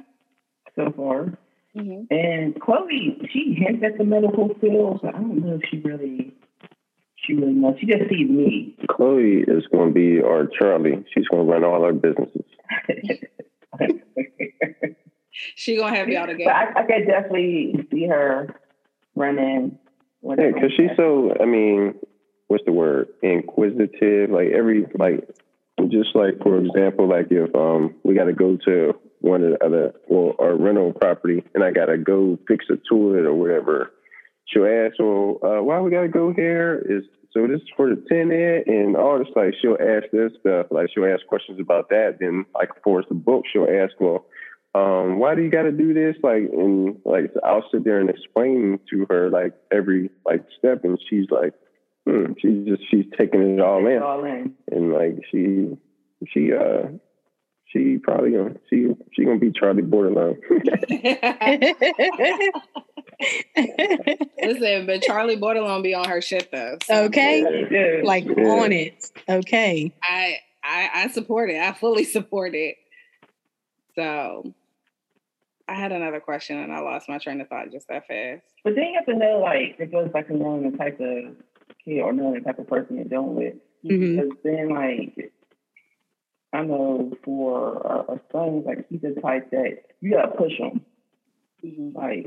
so far. hmm And Chloe, she hints at the medical field, but I don't know if she really, she really knows. She just sees me. Chloe is going to be our Charlie. She's going to run all our businesses. [laughs] She gonna have y'all together. I, I could definitely see her running. Yeah, whatever. because she's so. I mean, what's the word? Inquisitive. Like every like, just like for example, like if um we got to go to one of the other well our rental property, and I got to go fix a toilet or whatever. She'll ask, well, uh, why we got to go here? Is so this is for the tenant and all this. Like she'll ask this stuff. Like she'll ask questions about that. Then like for the book, she'll ask, well, um, why do you got to do this? Like, and like, I'll sit there and explain to her like every like step, and she's like, hmm, she's just she's taking it all in, all in. and like she she uh she probably gonna she she gonna be Charlie Bordelon. [laughs] Listen, but Charlie Bordelon be on her shit though. so okay, Yeah. like Yeah. on it. Okay. I, I I support it. I fully [laughs] support it. So I had another question and I lost my train of thought just that fast. But then you have to know, like, it goes back to knowing the type of kid or knowing the type of person you're dealing with. Mhm. Because then, like, I know for our, our son, like, he's the type that you gotta push him. Like,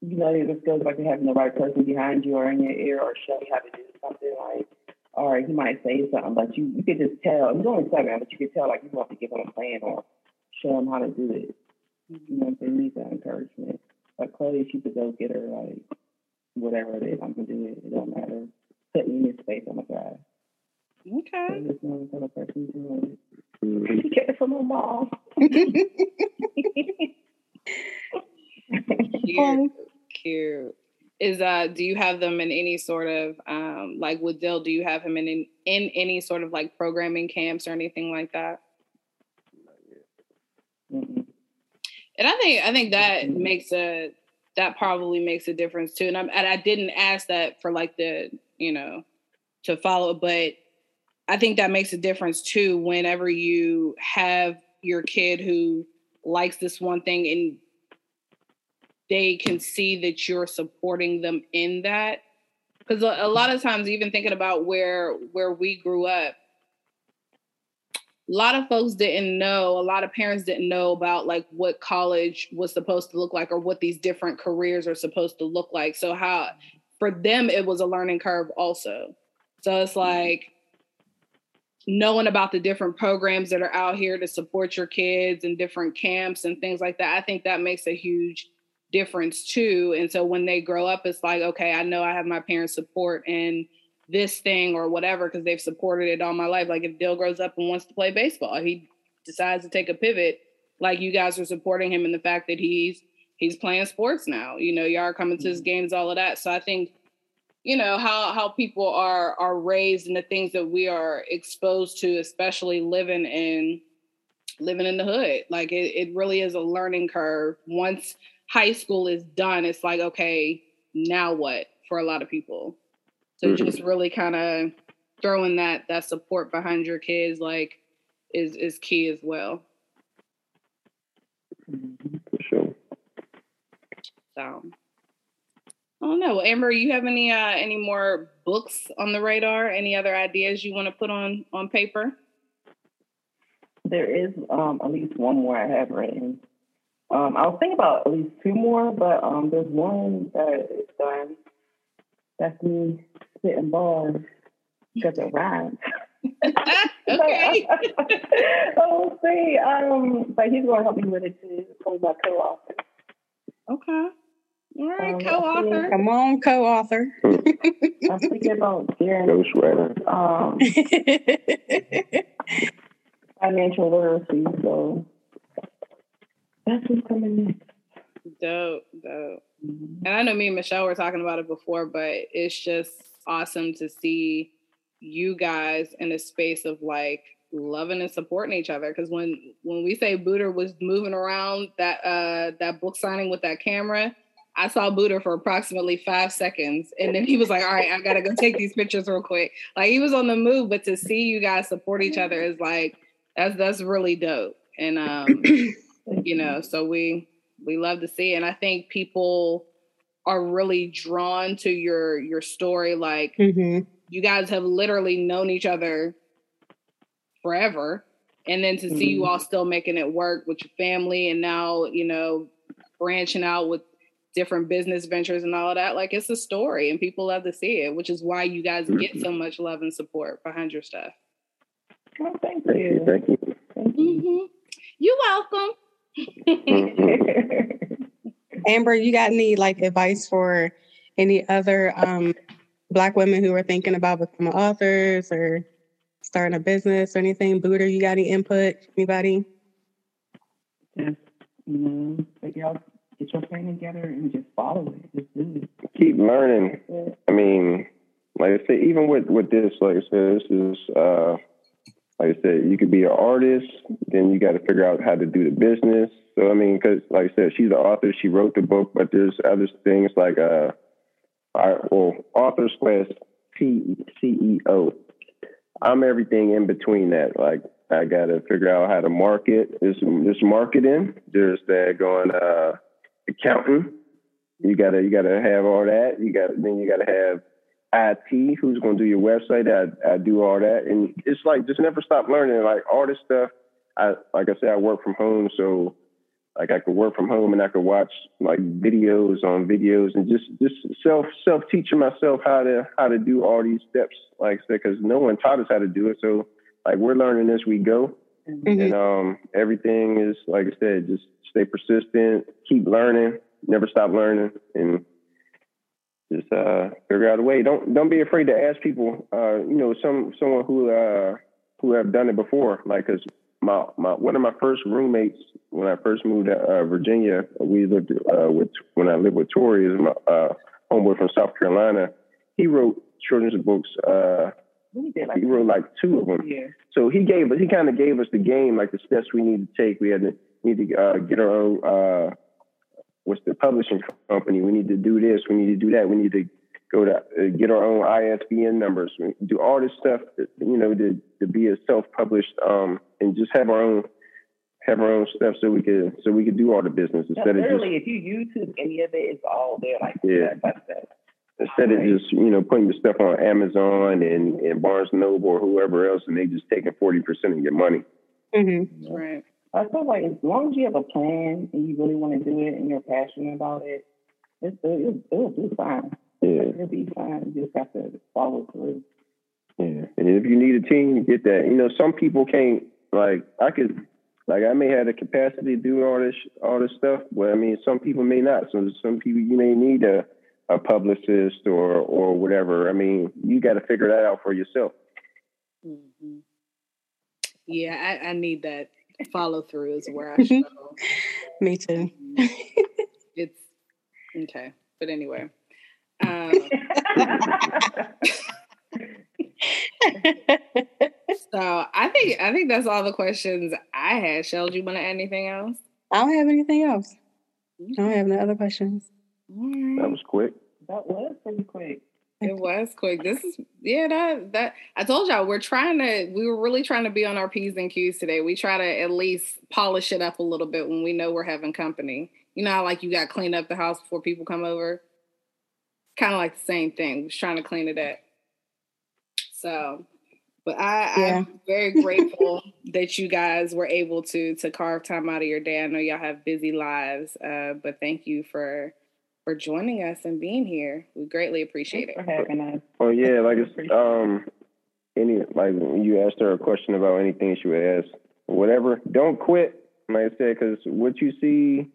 you know, it just goes back to having the right person behind you or in your ear or showing you how to do something. Like, all right, he might say something, but you you could just tell. He's only seven, but you could tell, like, you want to give him a plan or show him how to do it. You know, they need that encouragement. Like Chloe, she could go get her like whatever it is. I'm gonna do it. It don't matter. Put me in his space. I'm a guy. So Okay. just know what kind of person you're doing it. Mhm. She get it from her mom. [laughs] [laughs] Cute. Cute. Is uh do you have them in any sort of um like with Dill, do you have him in in, in any sort of like programming camps or anything like that? Mm-mm. And I think I think that Mhm. makes a that probably makes a difference too. And I'm and I didn't ask that for like the you know to follow, but I think that makes a difference too. Whenever you have your kid who likes this one thing and they can see that you're supporting them in that, because a, a lot of times, even thinking about where where we grew up, a lot of folks didn't know a lot of parents didn't know about like what college was supposed to look like or what these different careers are supposed to look like so how for them it was a learning curve also so it's mm-hmm. like knowing about the different programs that are out here to support your kids and different camps and things like that i think that makes a huge difference too and so when they grow up it's like okay i know i have my parents support and this thing or whatever because they've supported it all my life. Like if Dill grows up and wants to play baseball, he decides to take a pivot. Like you guys are supporting him in the fact that he's he's playing sports now. You know, y'all are coming to his games, all of that. So I think, you know, how how people are are raised and the things that we are exposed to, especially living in living in the hood. Like it, it really is a learning curve. Once high school is done, it's like, okay, now what for a lot of people? So Mhm. just really kind of throwing that that support behind your kids like is is key as well. Mhm. So I don't know. Amber, you have any uh any more books on the radar? Any other ideas you want to put on on paper? There is um, at least one more I have written. Um, I was thinking about at least two more, but um, there's one that is done. That's me spitting bars because it rhymes. [laughs] okay. [laughs] oh, see. Um, but he's going to help me with it too. It's going to be my co-author. Okay. All right, Um, co-author. Come on, co-author. I'm thinking about Darren Ghostwriter. um, [laughs] financial literacy. So that's what's coming next. Dope, dope. Mhm. And I know me and Michelle were talking about it before, but it's just awesome to see you guys in a space of like loving and supporting each other. Because when when we say Booter was moving around that uh that book signing with that camera, I saw Booter for approximately five seconds, and then he was like, "All right, I gotta go take these pictures real quick." Like he was on the move, but to see you guys support each other is like that's that's really dope. And um, [clears throat] you know so we we love to see it. and i think people are really drawn to your your story like hmm you guys have literally known each other forever and then to see you Mhm. all still making it work with your family and now you know branching out with different business ventures and all of that like it's a story and people love to see it which is why you guys get so much love and support behind your stuff Oh, thank Thank you. you. Thank you. Thank you. mm-hmm. you're welcome Mhm. [laughs] Amber, you got any like advice for any other um, Black women who are thinking about becoming authors or starting a business or anything? Booter, you got any input? Anybody? just you know, figure out, get your plan together, and just follow it. Just do it. Keep learning. I mean, like I said, even with with this, like I said, this is uh, like I said, you could be an artist, then you got to figure out how to do the business. So I mean, because like I said, she's the author, she wrote the book, but there's other things like uh, I, well, author slash CEO. I'm everything in between that. Like I got to figure out how to market. There's there's marketing. There's that going uh, accounting. You gotta you gotta have all that. You got then you gotta have IT. Who's gonna do your website? I, I do all that, and it's like just never stop learning. Like all this stuff. I like I said, I work from home, so like I could work from home and I could watch like videos on videos and just just self self teaching myself how to how to do all these steps. Like I said, because no one taught us how to do it, so like we're learning as we go. Mhm. And um, everything is like I said, just stay persistent, keep learning, never stop learning, and just uh, figure out a way. Don't don't be afraid to ask people. Uh, you know, some someone who uh, who have done it before. Like, cause my my one of my first roommates when I first moved to uh, Virginia, we lived uh, with when I lived with Tori, is my uh, homeboy from South Carolina. He wrote children's books. We did like he wrote like two of them. Yeah. So he gave us, he kind of gave us the game, like the steps we need to take. We had to need to uh, get our own, uh, what's the publishing company? We need to do this. We need to do that. We need to go to uh, get our own ISBN numbers. We do all this stuff, you know, to, to be a self-published um, and just have our own have our own stuff so we could so we could do all the business No, instead of just literally, if you YouTube any of it, it's all there. Like Yeah. step by step. Instead of just you know putting the stuff on Amazon and, and Barnes Noble or whoever else, and they just taking forty percent of your money. Mm-hmm. Right. I feel like as long as you have a plan and you really want to do it and you're passionate about it, it's it'll, it'll be fine. Yeah, It'll be fine. You just have to follow through. yeah. And if you need a team, get that. You know, some people can't. Like I could, like I may have the capacity to do all this all this stuff, but I mean, some people may not. So some people you may need a a publicist or or whatever. I mean, you got to figure that out for yourself. Mhm. Yeah, I, I need that follow through is where I [laughs] struggle. Me too. it's okay, but anyway. Um, [laughs] so I think I think that's all the questions I had. Shell, do you want to add anything else? I don't have anything else. I don't have no other questions. All right. That was quick. That was pretty quick. It was quick. This is yeah, that that I told y'all we're trying to we were really trying to be on our P's and Q's today. We try to at least polish it up a little bit when we know we're having company. You know how like you got to clean up the house before people come over? Kind of like the same thing. We're trying to clean it up. So but I, Yeah. I'm very grateful [laughs] that you guys were able to to carve time out of your day. I know y'all have busy lives, uh, but thank you for for joining us and being here. We greatly appreciate Thanks it. for having us. Oh yeah, like it's um any like when you asked her a question about anything she would ask, whatever. Don't quit, like I said, because what you see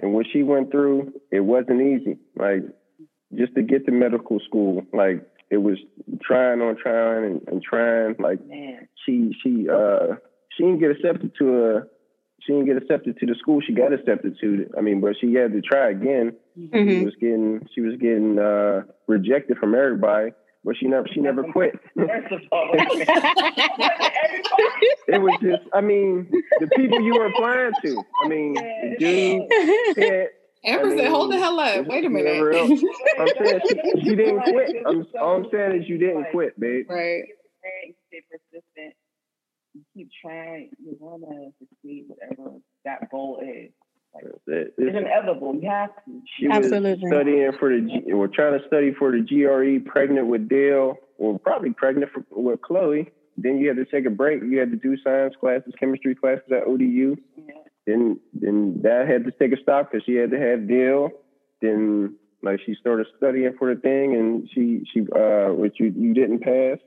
and what she went through, it wasn't easy. Like just to get to medical school, like it was trying on trying and, and trying. Like Man, she she uh she didn't get accepted to a she didn't get accepted to the school she got accepted to. I mean, but she had to try again. She Mhm. was getting she was getting uh rejected from everybody, but she never she never quit. first of all, it was just I mean, the people you were applying to. I mean, the dude said Amber I said, "Hold the hell up! Wait a minute." else. [laughs] I'm saying she, she didn't quit. I'm, all I'm saying is you didn't quit, babe. right. you stay persistent. You keep trying. You're gonna succeed, whatever that goal is. Like, it's It's- inevitable. You have to. She was Absolutely. studying for the, G- or trying to study for the GRE, pregnant with Dale, or probably pregnant for, with Chloe. Then you had to take a break. You had to do science classes, chemistry classes at ODU. Yeah. Then, then that had to take a stop because she had to have Dale. Then, like, she started studying for the thing, and she, she, uh, which you, you didn't pass.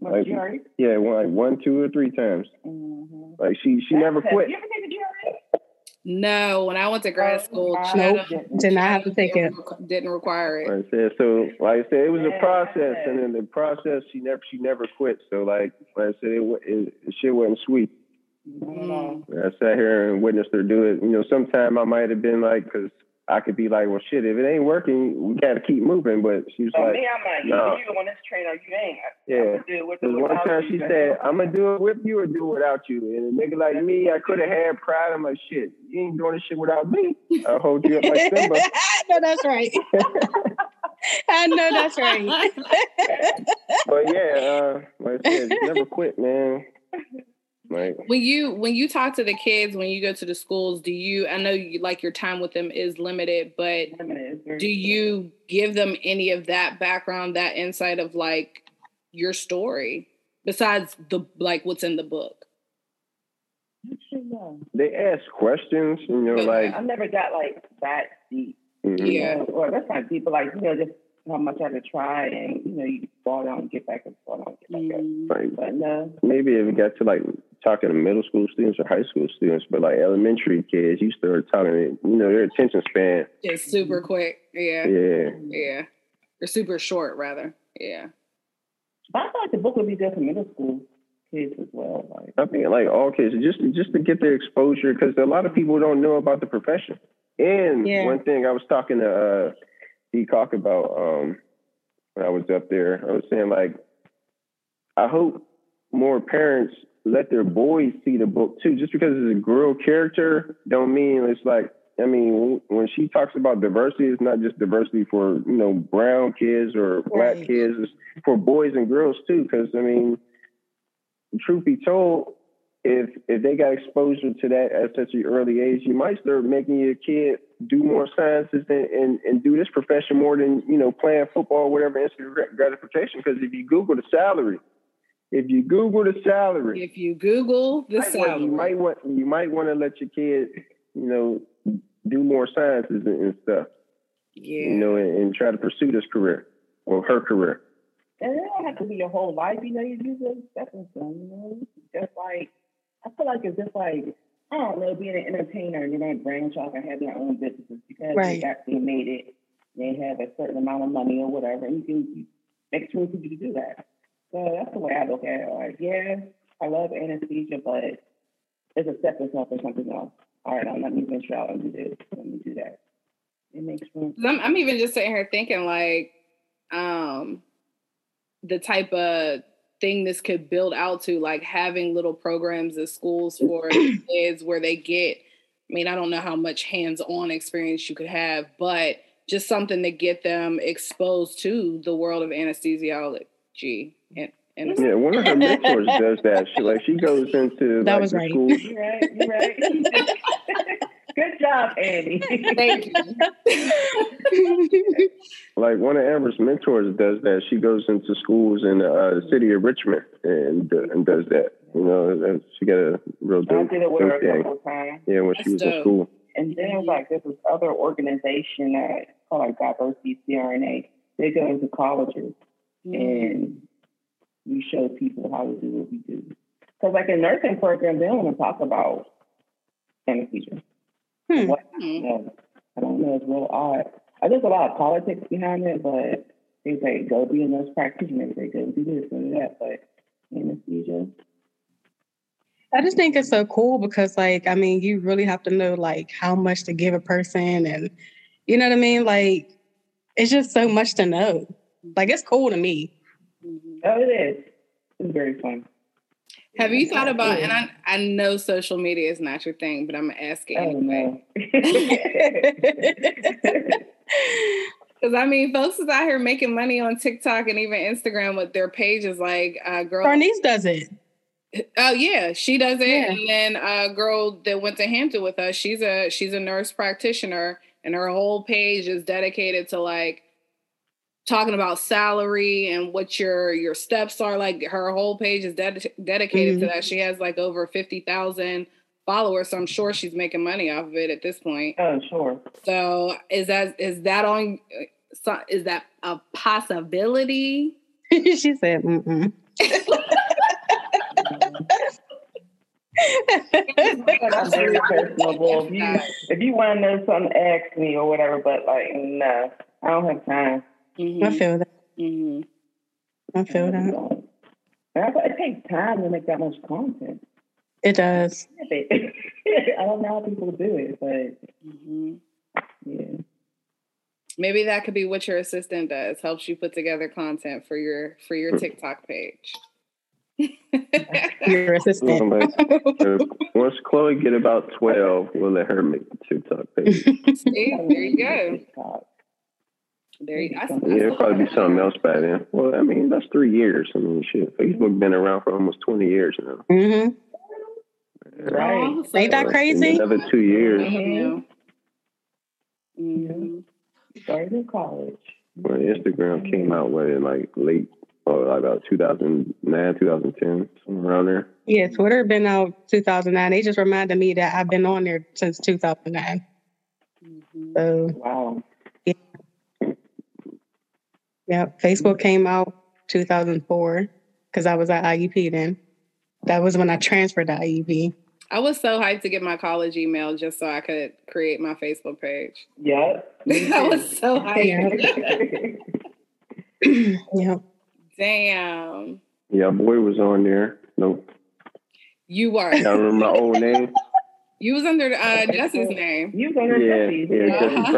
What, Like, GRE? Yeah, one, like one, two, or three times. Mhm. Like she, she never That's- quit. You ever take the GRE? No, when I went to grad school, Oh, Chatham, nope. Did not have to take it. didn't require it. Like I said, so like I said, it was a Yeah. process, and in the process, she never she never quit. So like, like I said, it, wa- it, it shit wasn't sweet. Not at. I sat here and witnessed her do it. You know, sometime I might have been like, because I could be like, well, shit, if it ain't working, we got to keep moving. But she was So like, me, I'm like, no. you on this train or you ain't. yeah. Do it with one time she said, I'm gonna do it with you or do it without you. And a nigga like me, I could have had pride. in my shit, you ain't doing this shit without me. I'll hold you up like Simba. [laughs] I know that's right. [laughs] I know that's right. but yeah, uh, like I said, never quit, man. Like, when you when you talk to the kids when you go to the schools do you i know you like your time with them is limited but Limited, do you give them any of that background that insight of like your story besides the like what's in the book they ask questions, you know, like, I never got like that deep. mhm. Yeah. You know, or that's not deep, but like, you know, just how much I had to try and, you know, you fall down and get back and fall down and get back up. Mm, like But no, maybe if it got to like talking to middle school students or high school students, but like elementary kids, you start talking, you know, their attention span, is super quick yeah yeah. yeah or super short rather yeah but I feel like the book would be good for middle school kids as well. Like, I think like all kids, just just to get their exposure, because a lot of people don't know about the profession. And Yeah. one thing I was talking to uh, Peacock about um, when I was up there, I was saying like, I hope more parents let their boys see the book too. Just because it's a girl character, don't mean it's like. I mean, when she talks about diversity, it's not just diversity for you know brown kids or black Right. kids. It's for boys and girls too. Because I mean, truth be told, if if they got exposure to that at such an early age, you might start making your kid do more sciences and, and, and do this profession more than you know playing football or whatever instant grat- gratification. Because if you Google the salary, if you Google the salary, if you google the you might want- salary you might want you might want to let your kid you know do more sciences and, and stuff. yeah You know, and, and try to pursue this career or her career. and it don't have to be your whole life, you know, you use it a stepping stone, you know. Just like I feel like it's just like I don't know, being an entertainer and then they branch off and have their own businesses because Right. they actually made it. They have a certain amount of money or whatever, and you can you make room for you to do that. So that's the way I look at it. Like, yeah, I love anesthesia, but it's a stepping stone for something else. All right, let me venture out and do this. Let me do that. It makes sense. I'm, I'm even just sitting here thinking like um the type of thing this could build out to like having little programs at schools for [clears throat] kids where they get i mean i don't know how much hands-on experience you could have but just something to get them exposed to the world of anesthesiology and, and Yeah, one of her mentors does that. She like she goes [laughs] into That like was the right. school. You're right. You're right. [laughs] Good job, Andy. thank you [laughs] Like one of Amber's mentors does that. She goes into schools in uh, the city of Richmond and uh, and does that. You know, she got a real I did it with her a couple times. Yeah, when she That's was in school. And then it was like there's this other organization that called like Diversity CRNA. They go into colleges and we show people how to do what we do. Because like in nursing program, they don't want to talk about anesthesia. Hmm. What? No, I don't know. It's real odd. I think there's a lot of politics behind it, but they say go be a nurse practitioner. They go do this and that, but anesthesia. I just think it's so cool because, like, I mean, you really have to know like how much to give a person, and you know what I mean. Like, it's just so much to know. Like, it's cool to me. Oh, it is. It's very fun. have you thought about and I, I know social media is not your thing but i'm asking I anyway don't know. Because I mean, folks is out here making money on TikTok and even Instagram with their pages. Like, uh, girl, Bernice does it. oh yeah, she does it. Yeah. And then a girl that went to Hampton with us, she's a she's a nurse practitioner, and her whole page is dedicated to like talking about salary and what your your steps are. Like, her whole page is ded- dedicated to Mhm. that. She has like over fifty thousand followers, so I'm sure she's making money off of it at this point. oh, sure. So is that is that on? so- Is that a possibility? [laughs] she said, Mm-mm. I'm very personable. If you if you want to know something, ask me or whatever. But like, no, I don't have time. I Mhm, feel that. mhm. I feel that. And I thought it takes time to make that much content. It does. [laughs] I don't know how people do it, but Mhm. Yeah. Maybe that could be what your assistant does. Helps you put together content for your for your TikTok page. Your assistant. I'm once Chloe get about twelve, we'll let her make the TikTok page. [laughs] See, there you go. [laughs] TikTok. There you, I, I Yeah, it'll probably be something else by then. Well, I mean, that's three years. I mean, shit. Facebook has been around for almost twenty years now. Mm-hmm. Right. Oh, so- Ain't that In crazy? Another two years. Mhm. Mhm. Started in college. When Instagram came out, what in like late, or like about 2009, 2010, somewhere around there. Yeah, Twitter been out 2009. They just reminded me that I've been on there since 2009. Mhm. So, Wow. Yeah, Facebook came out 2004 because I was at IUP then. That was when I transferred to IUP. I was so hyped to get my college email just so I could create my Facebook page. Yeah. [laughs] I was so hyped. [laughs] yeah. Damn. Yeah, boy was on there. Nope. You were. Y'all remember my old name? [laughs] You was under uh, Jesse's name. You go to Yeah, Jesse's. yeah, Jesse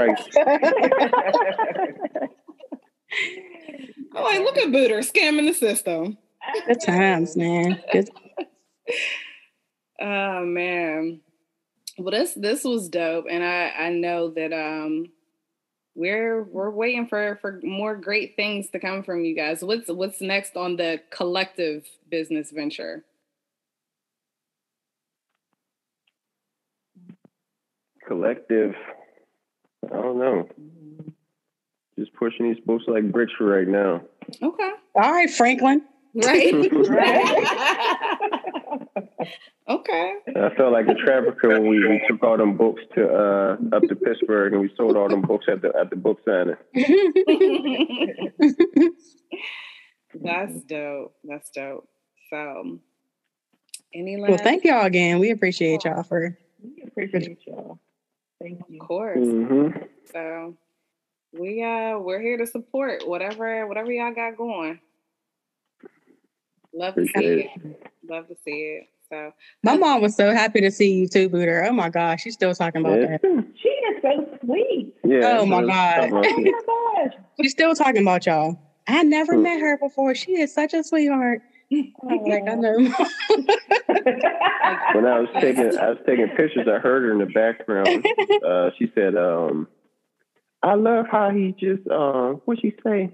Price. I'm like, look at Booter scamming the system. Good times, man. Good. Oh man. Well this this was dope. And I I know that um we're we're waiting for for more great things to come from you guys. What's what's next on the collective business venture? Collective. I don't know. Just pushing these books like bricks right now. Okay. All right, Franklin. Right. [laughs] okay. I felt like a trafficker when we, we took all them books to uh, up to Pittsburgh and we sold all them books at the at the book signing. [laughs] That's dope. That's dope. So any last well, thank y'all again. We appreciate y'all for. We appreciate y'all. Thank you. of course. Mm-hmm. So we uh we're here to support whatever whatever y'all got going. Love to see Appreciate it. Love to see it. So My mom was so happy to see you too, Booter. Oh my gosh, she's still talking about Yeah. that. She is so sweet. yeah. Oh, my God. Oh my gosh. She's still talking about y'all. I never Hmm. met her before. She is such a sweetheart. I'm [laughs] like, I know. When I was [laughs] taking I was taking pictures, I heard her in the background. Uh, she said, um, "I love how he just uh, what she say?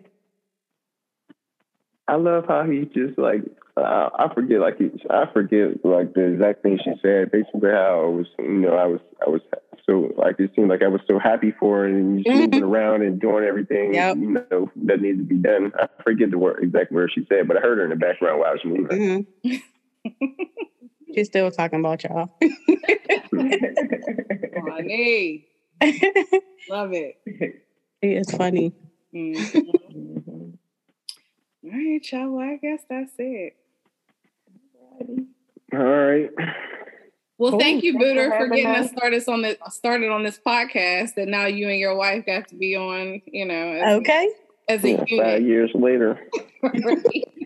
I love how he just like uh, I forget like he, I forget like the exact thing she said. Basically, how I was you know I was I was so like it seemed like I was so happy for her and just Mhm. moving around and doing everything Yep. you know that needed to be done. I forget the word exact word she said, but I heard her in the background while I was moving. Mhm. [laughs] She's still talking about y'all. [laughs] honey. Love it. [laughs] it's funny. Mhm. Mhm. All right, y'all. Well, I guess that's it. All right. Well, Cool. thank you, Thanks for Booter, for getting us. us started on this started on this podcast that now you and your wife got to be on, you know, as, Okay. as a Yeah, five unit. years later. [laughs] [laughs]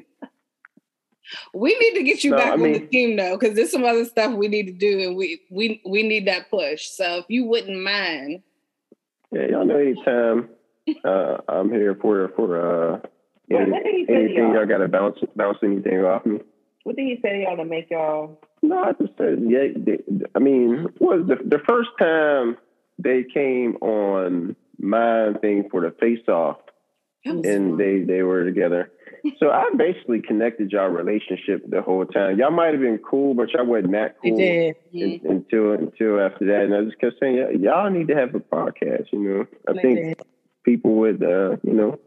we need to get you No, back I on the team though, because there's some other stuff we need to do, and we we we need that push. So if you wouldn't mind, Yeah, y'all know anytime uh, I'm here for for uh, What- any, what did he say to anything y'all? y'all got to bounce bounce anything off me. What did he say to y'all to make y'all? No, I just said yeah. They, I mean, was the the first time they came on my thing for the face off and fun. they they were together. So I basically connected y'all relationship the whole time. Y'all might have been cool, but y'all wasn't that cool. did. Mhm. until until after that. And I just kept saying, "Y- y'all need to have a podcast. You know, I think did. people would, uh, you know,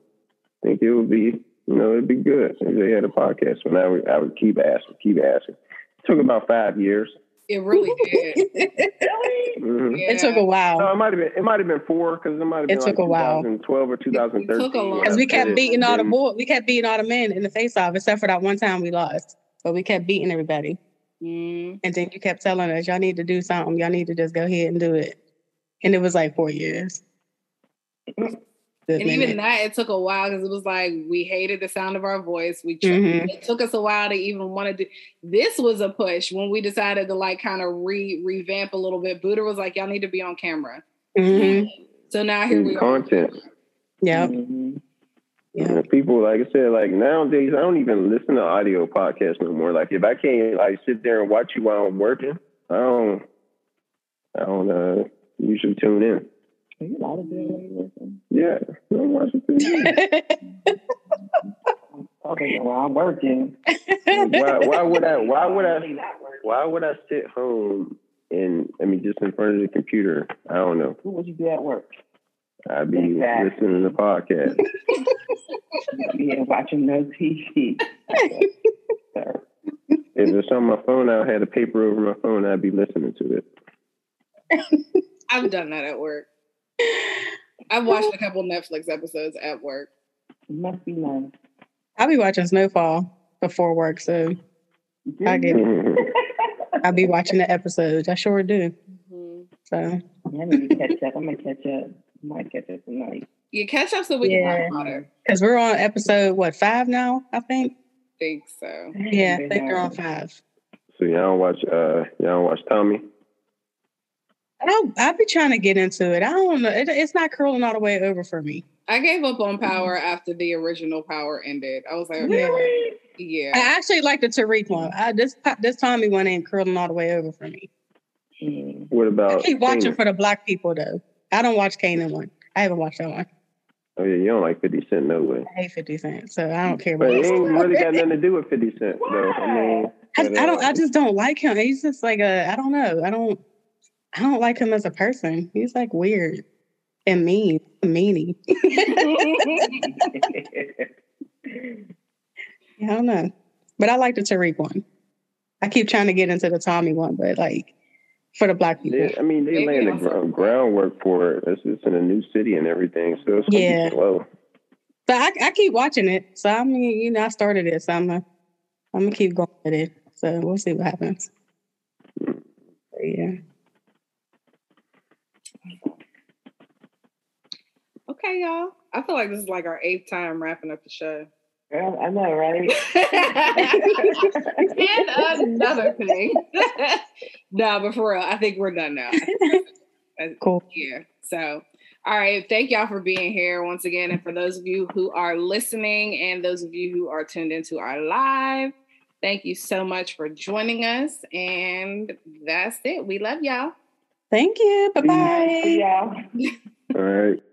think it would be, you know, it'd be good if they had a podcast. And I would, I would keep asking, keep asking. It took about five years. It really did. Mhm. Yeah. It took a while. No, it might have been, it might have been four because it might have been. It been took like a while. 2012 or 2013. took a long- Because we kept beating all the Then- boy, we kept beating all the men in the face off, except for that one time we lost. But we kept beating everybody. Mhm. And then you kept telling us, y'all need to do something. Y'all need to just go ahead and do it. And it was like four years. [laughs] Good And even that, it took a while because it was like we hated the sound of our voice. We tr- Mhm. it took us a while to even want to do. This was a push when we decided to like kind of re revamp a little bit. Booter was like, "Y'all need to be on camera." Mhm. So now here we are. content. Yep. Mhm. Yeah. People, like I said, like nowadays, I don't even listen to audio podcasts no more. Like if I can't like sit there and watch you while I'm working, I don't, I don't uh, usually tune in. Are you allowed to do it when? Yeah, I don't watch it. [laughs] Okay, well, I'm working. why, why would I? Why would I? Really not working. Why would I sit home and I mean just in front of the computer? I don't know. What would you do at work? I'd be Exactly. listening to podcasts. [laughs] Yeah, watching no TV. Sir. [laughs] if it's on my phone, I had a paper over my phone. I'd be listening to it. I've done that at work. I've watched a couple Netflix episodes at work. It must be nice. I'll be watching Snowfall before work, so I get it. [laughs] I'll be watching the episodes. I sure do. So I need to catch up. I'm gonna catch up. I might catch up tonight. You catch up so we Yeah. can talk about it. because we're on episode what five now, I think. think so. Yeah, I think we're on five. so y'all don't watch? Uh, y'all don't watch Tommy? I don't. I'll be trying to get into it. I don't know. It, it's not curling all the way over for me. I gave up on Power after the original Power ended. I was like, okay, yeah. I actually like the Tariq one. I, this this Tommy one ain't curling all the way over for me. Mm. What I about? keep watching Kanan? for the black people though. I don't watch Kanan one. I haven't watched that one. Oh yeah, you don't like Fifty Cent, no way. I hate Fifty Cent, so I don't care But about. it it. ain't really got nothing to do with Fifty Cent, though. I mean, [laughs] I, I don't. uh, I just don't like him. He's just like a. I don't know. I don't. I don't like him as a person. He's like weird and mean, meanie. [laughs] I don't know, but I like the Tariq one. I keep trying to get into the Tommy one, but like for the black people. They, I mean, they Maybe laying the ground, groundwork for it. It's, it's in a new city and everything, so it's gonna Yeah. be slow. But I, I keep watching it, so I mean, you know, I started it, so I'm gonna, I'm gonna keep going with it. So we'll see what happens. But yeah. Okay, y'all. I feel like this is like our eighth time wrapping up the show. Girl, I know, right? [laughs] and another thing. [laughs] no, but for real, I think we're done now. [laughs] Uh, Cool. Yeah. So, all right. Thank y'all for being here once again. And for those of you who are listening and those of you who are tuned into our live, thank you so much for joining us. And that's it. We love y'all. Thank you. Bye bye. See y'all. All right.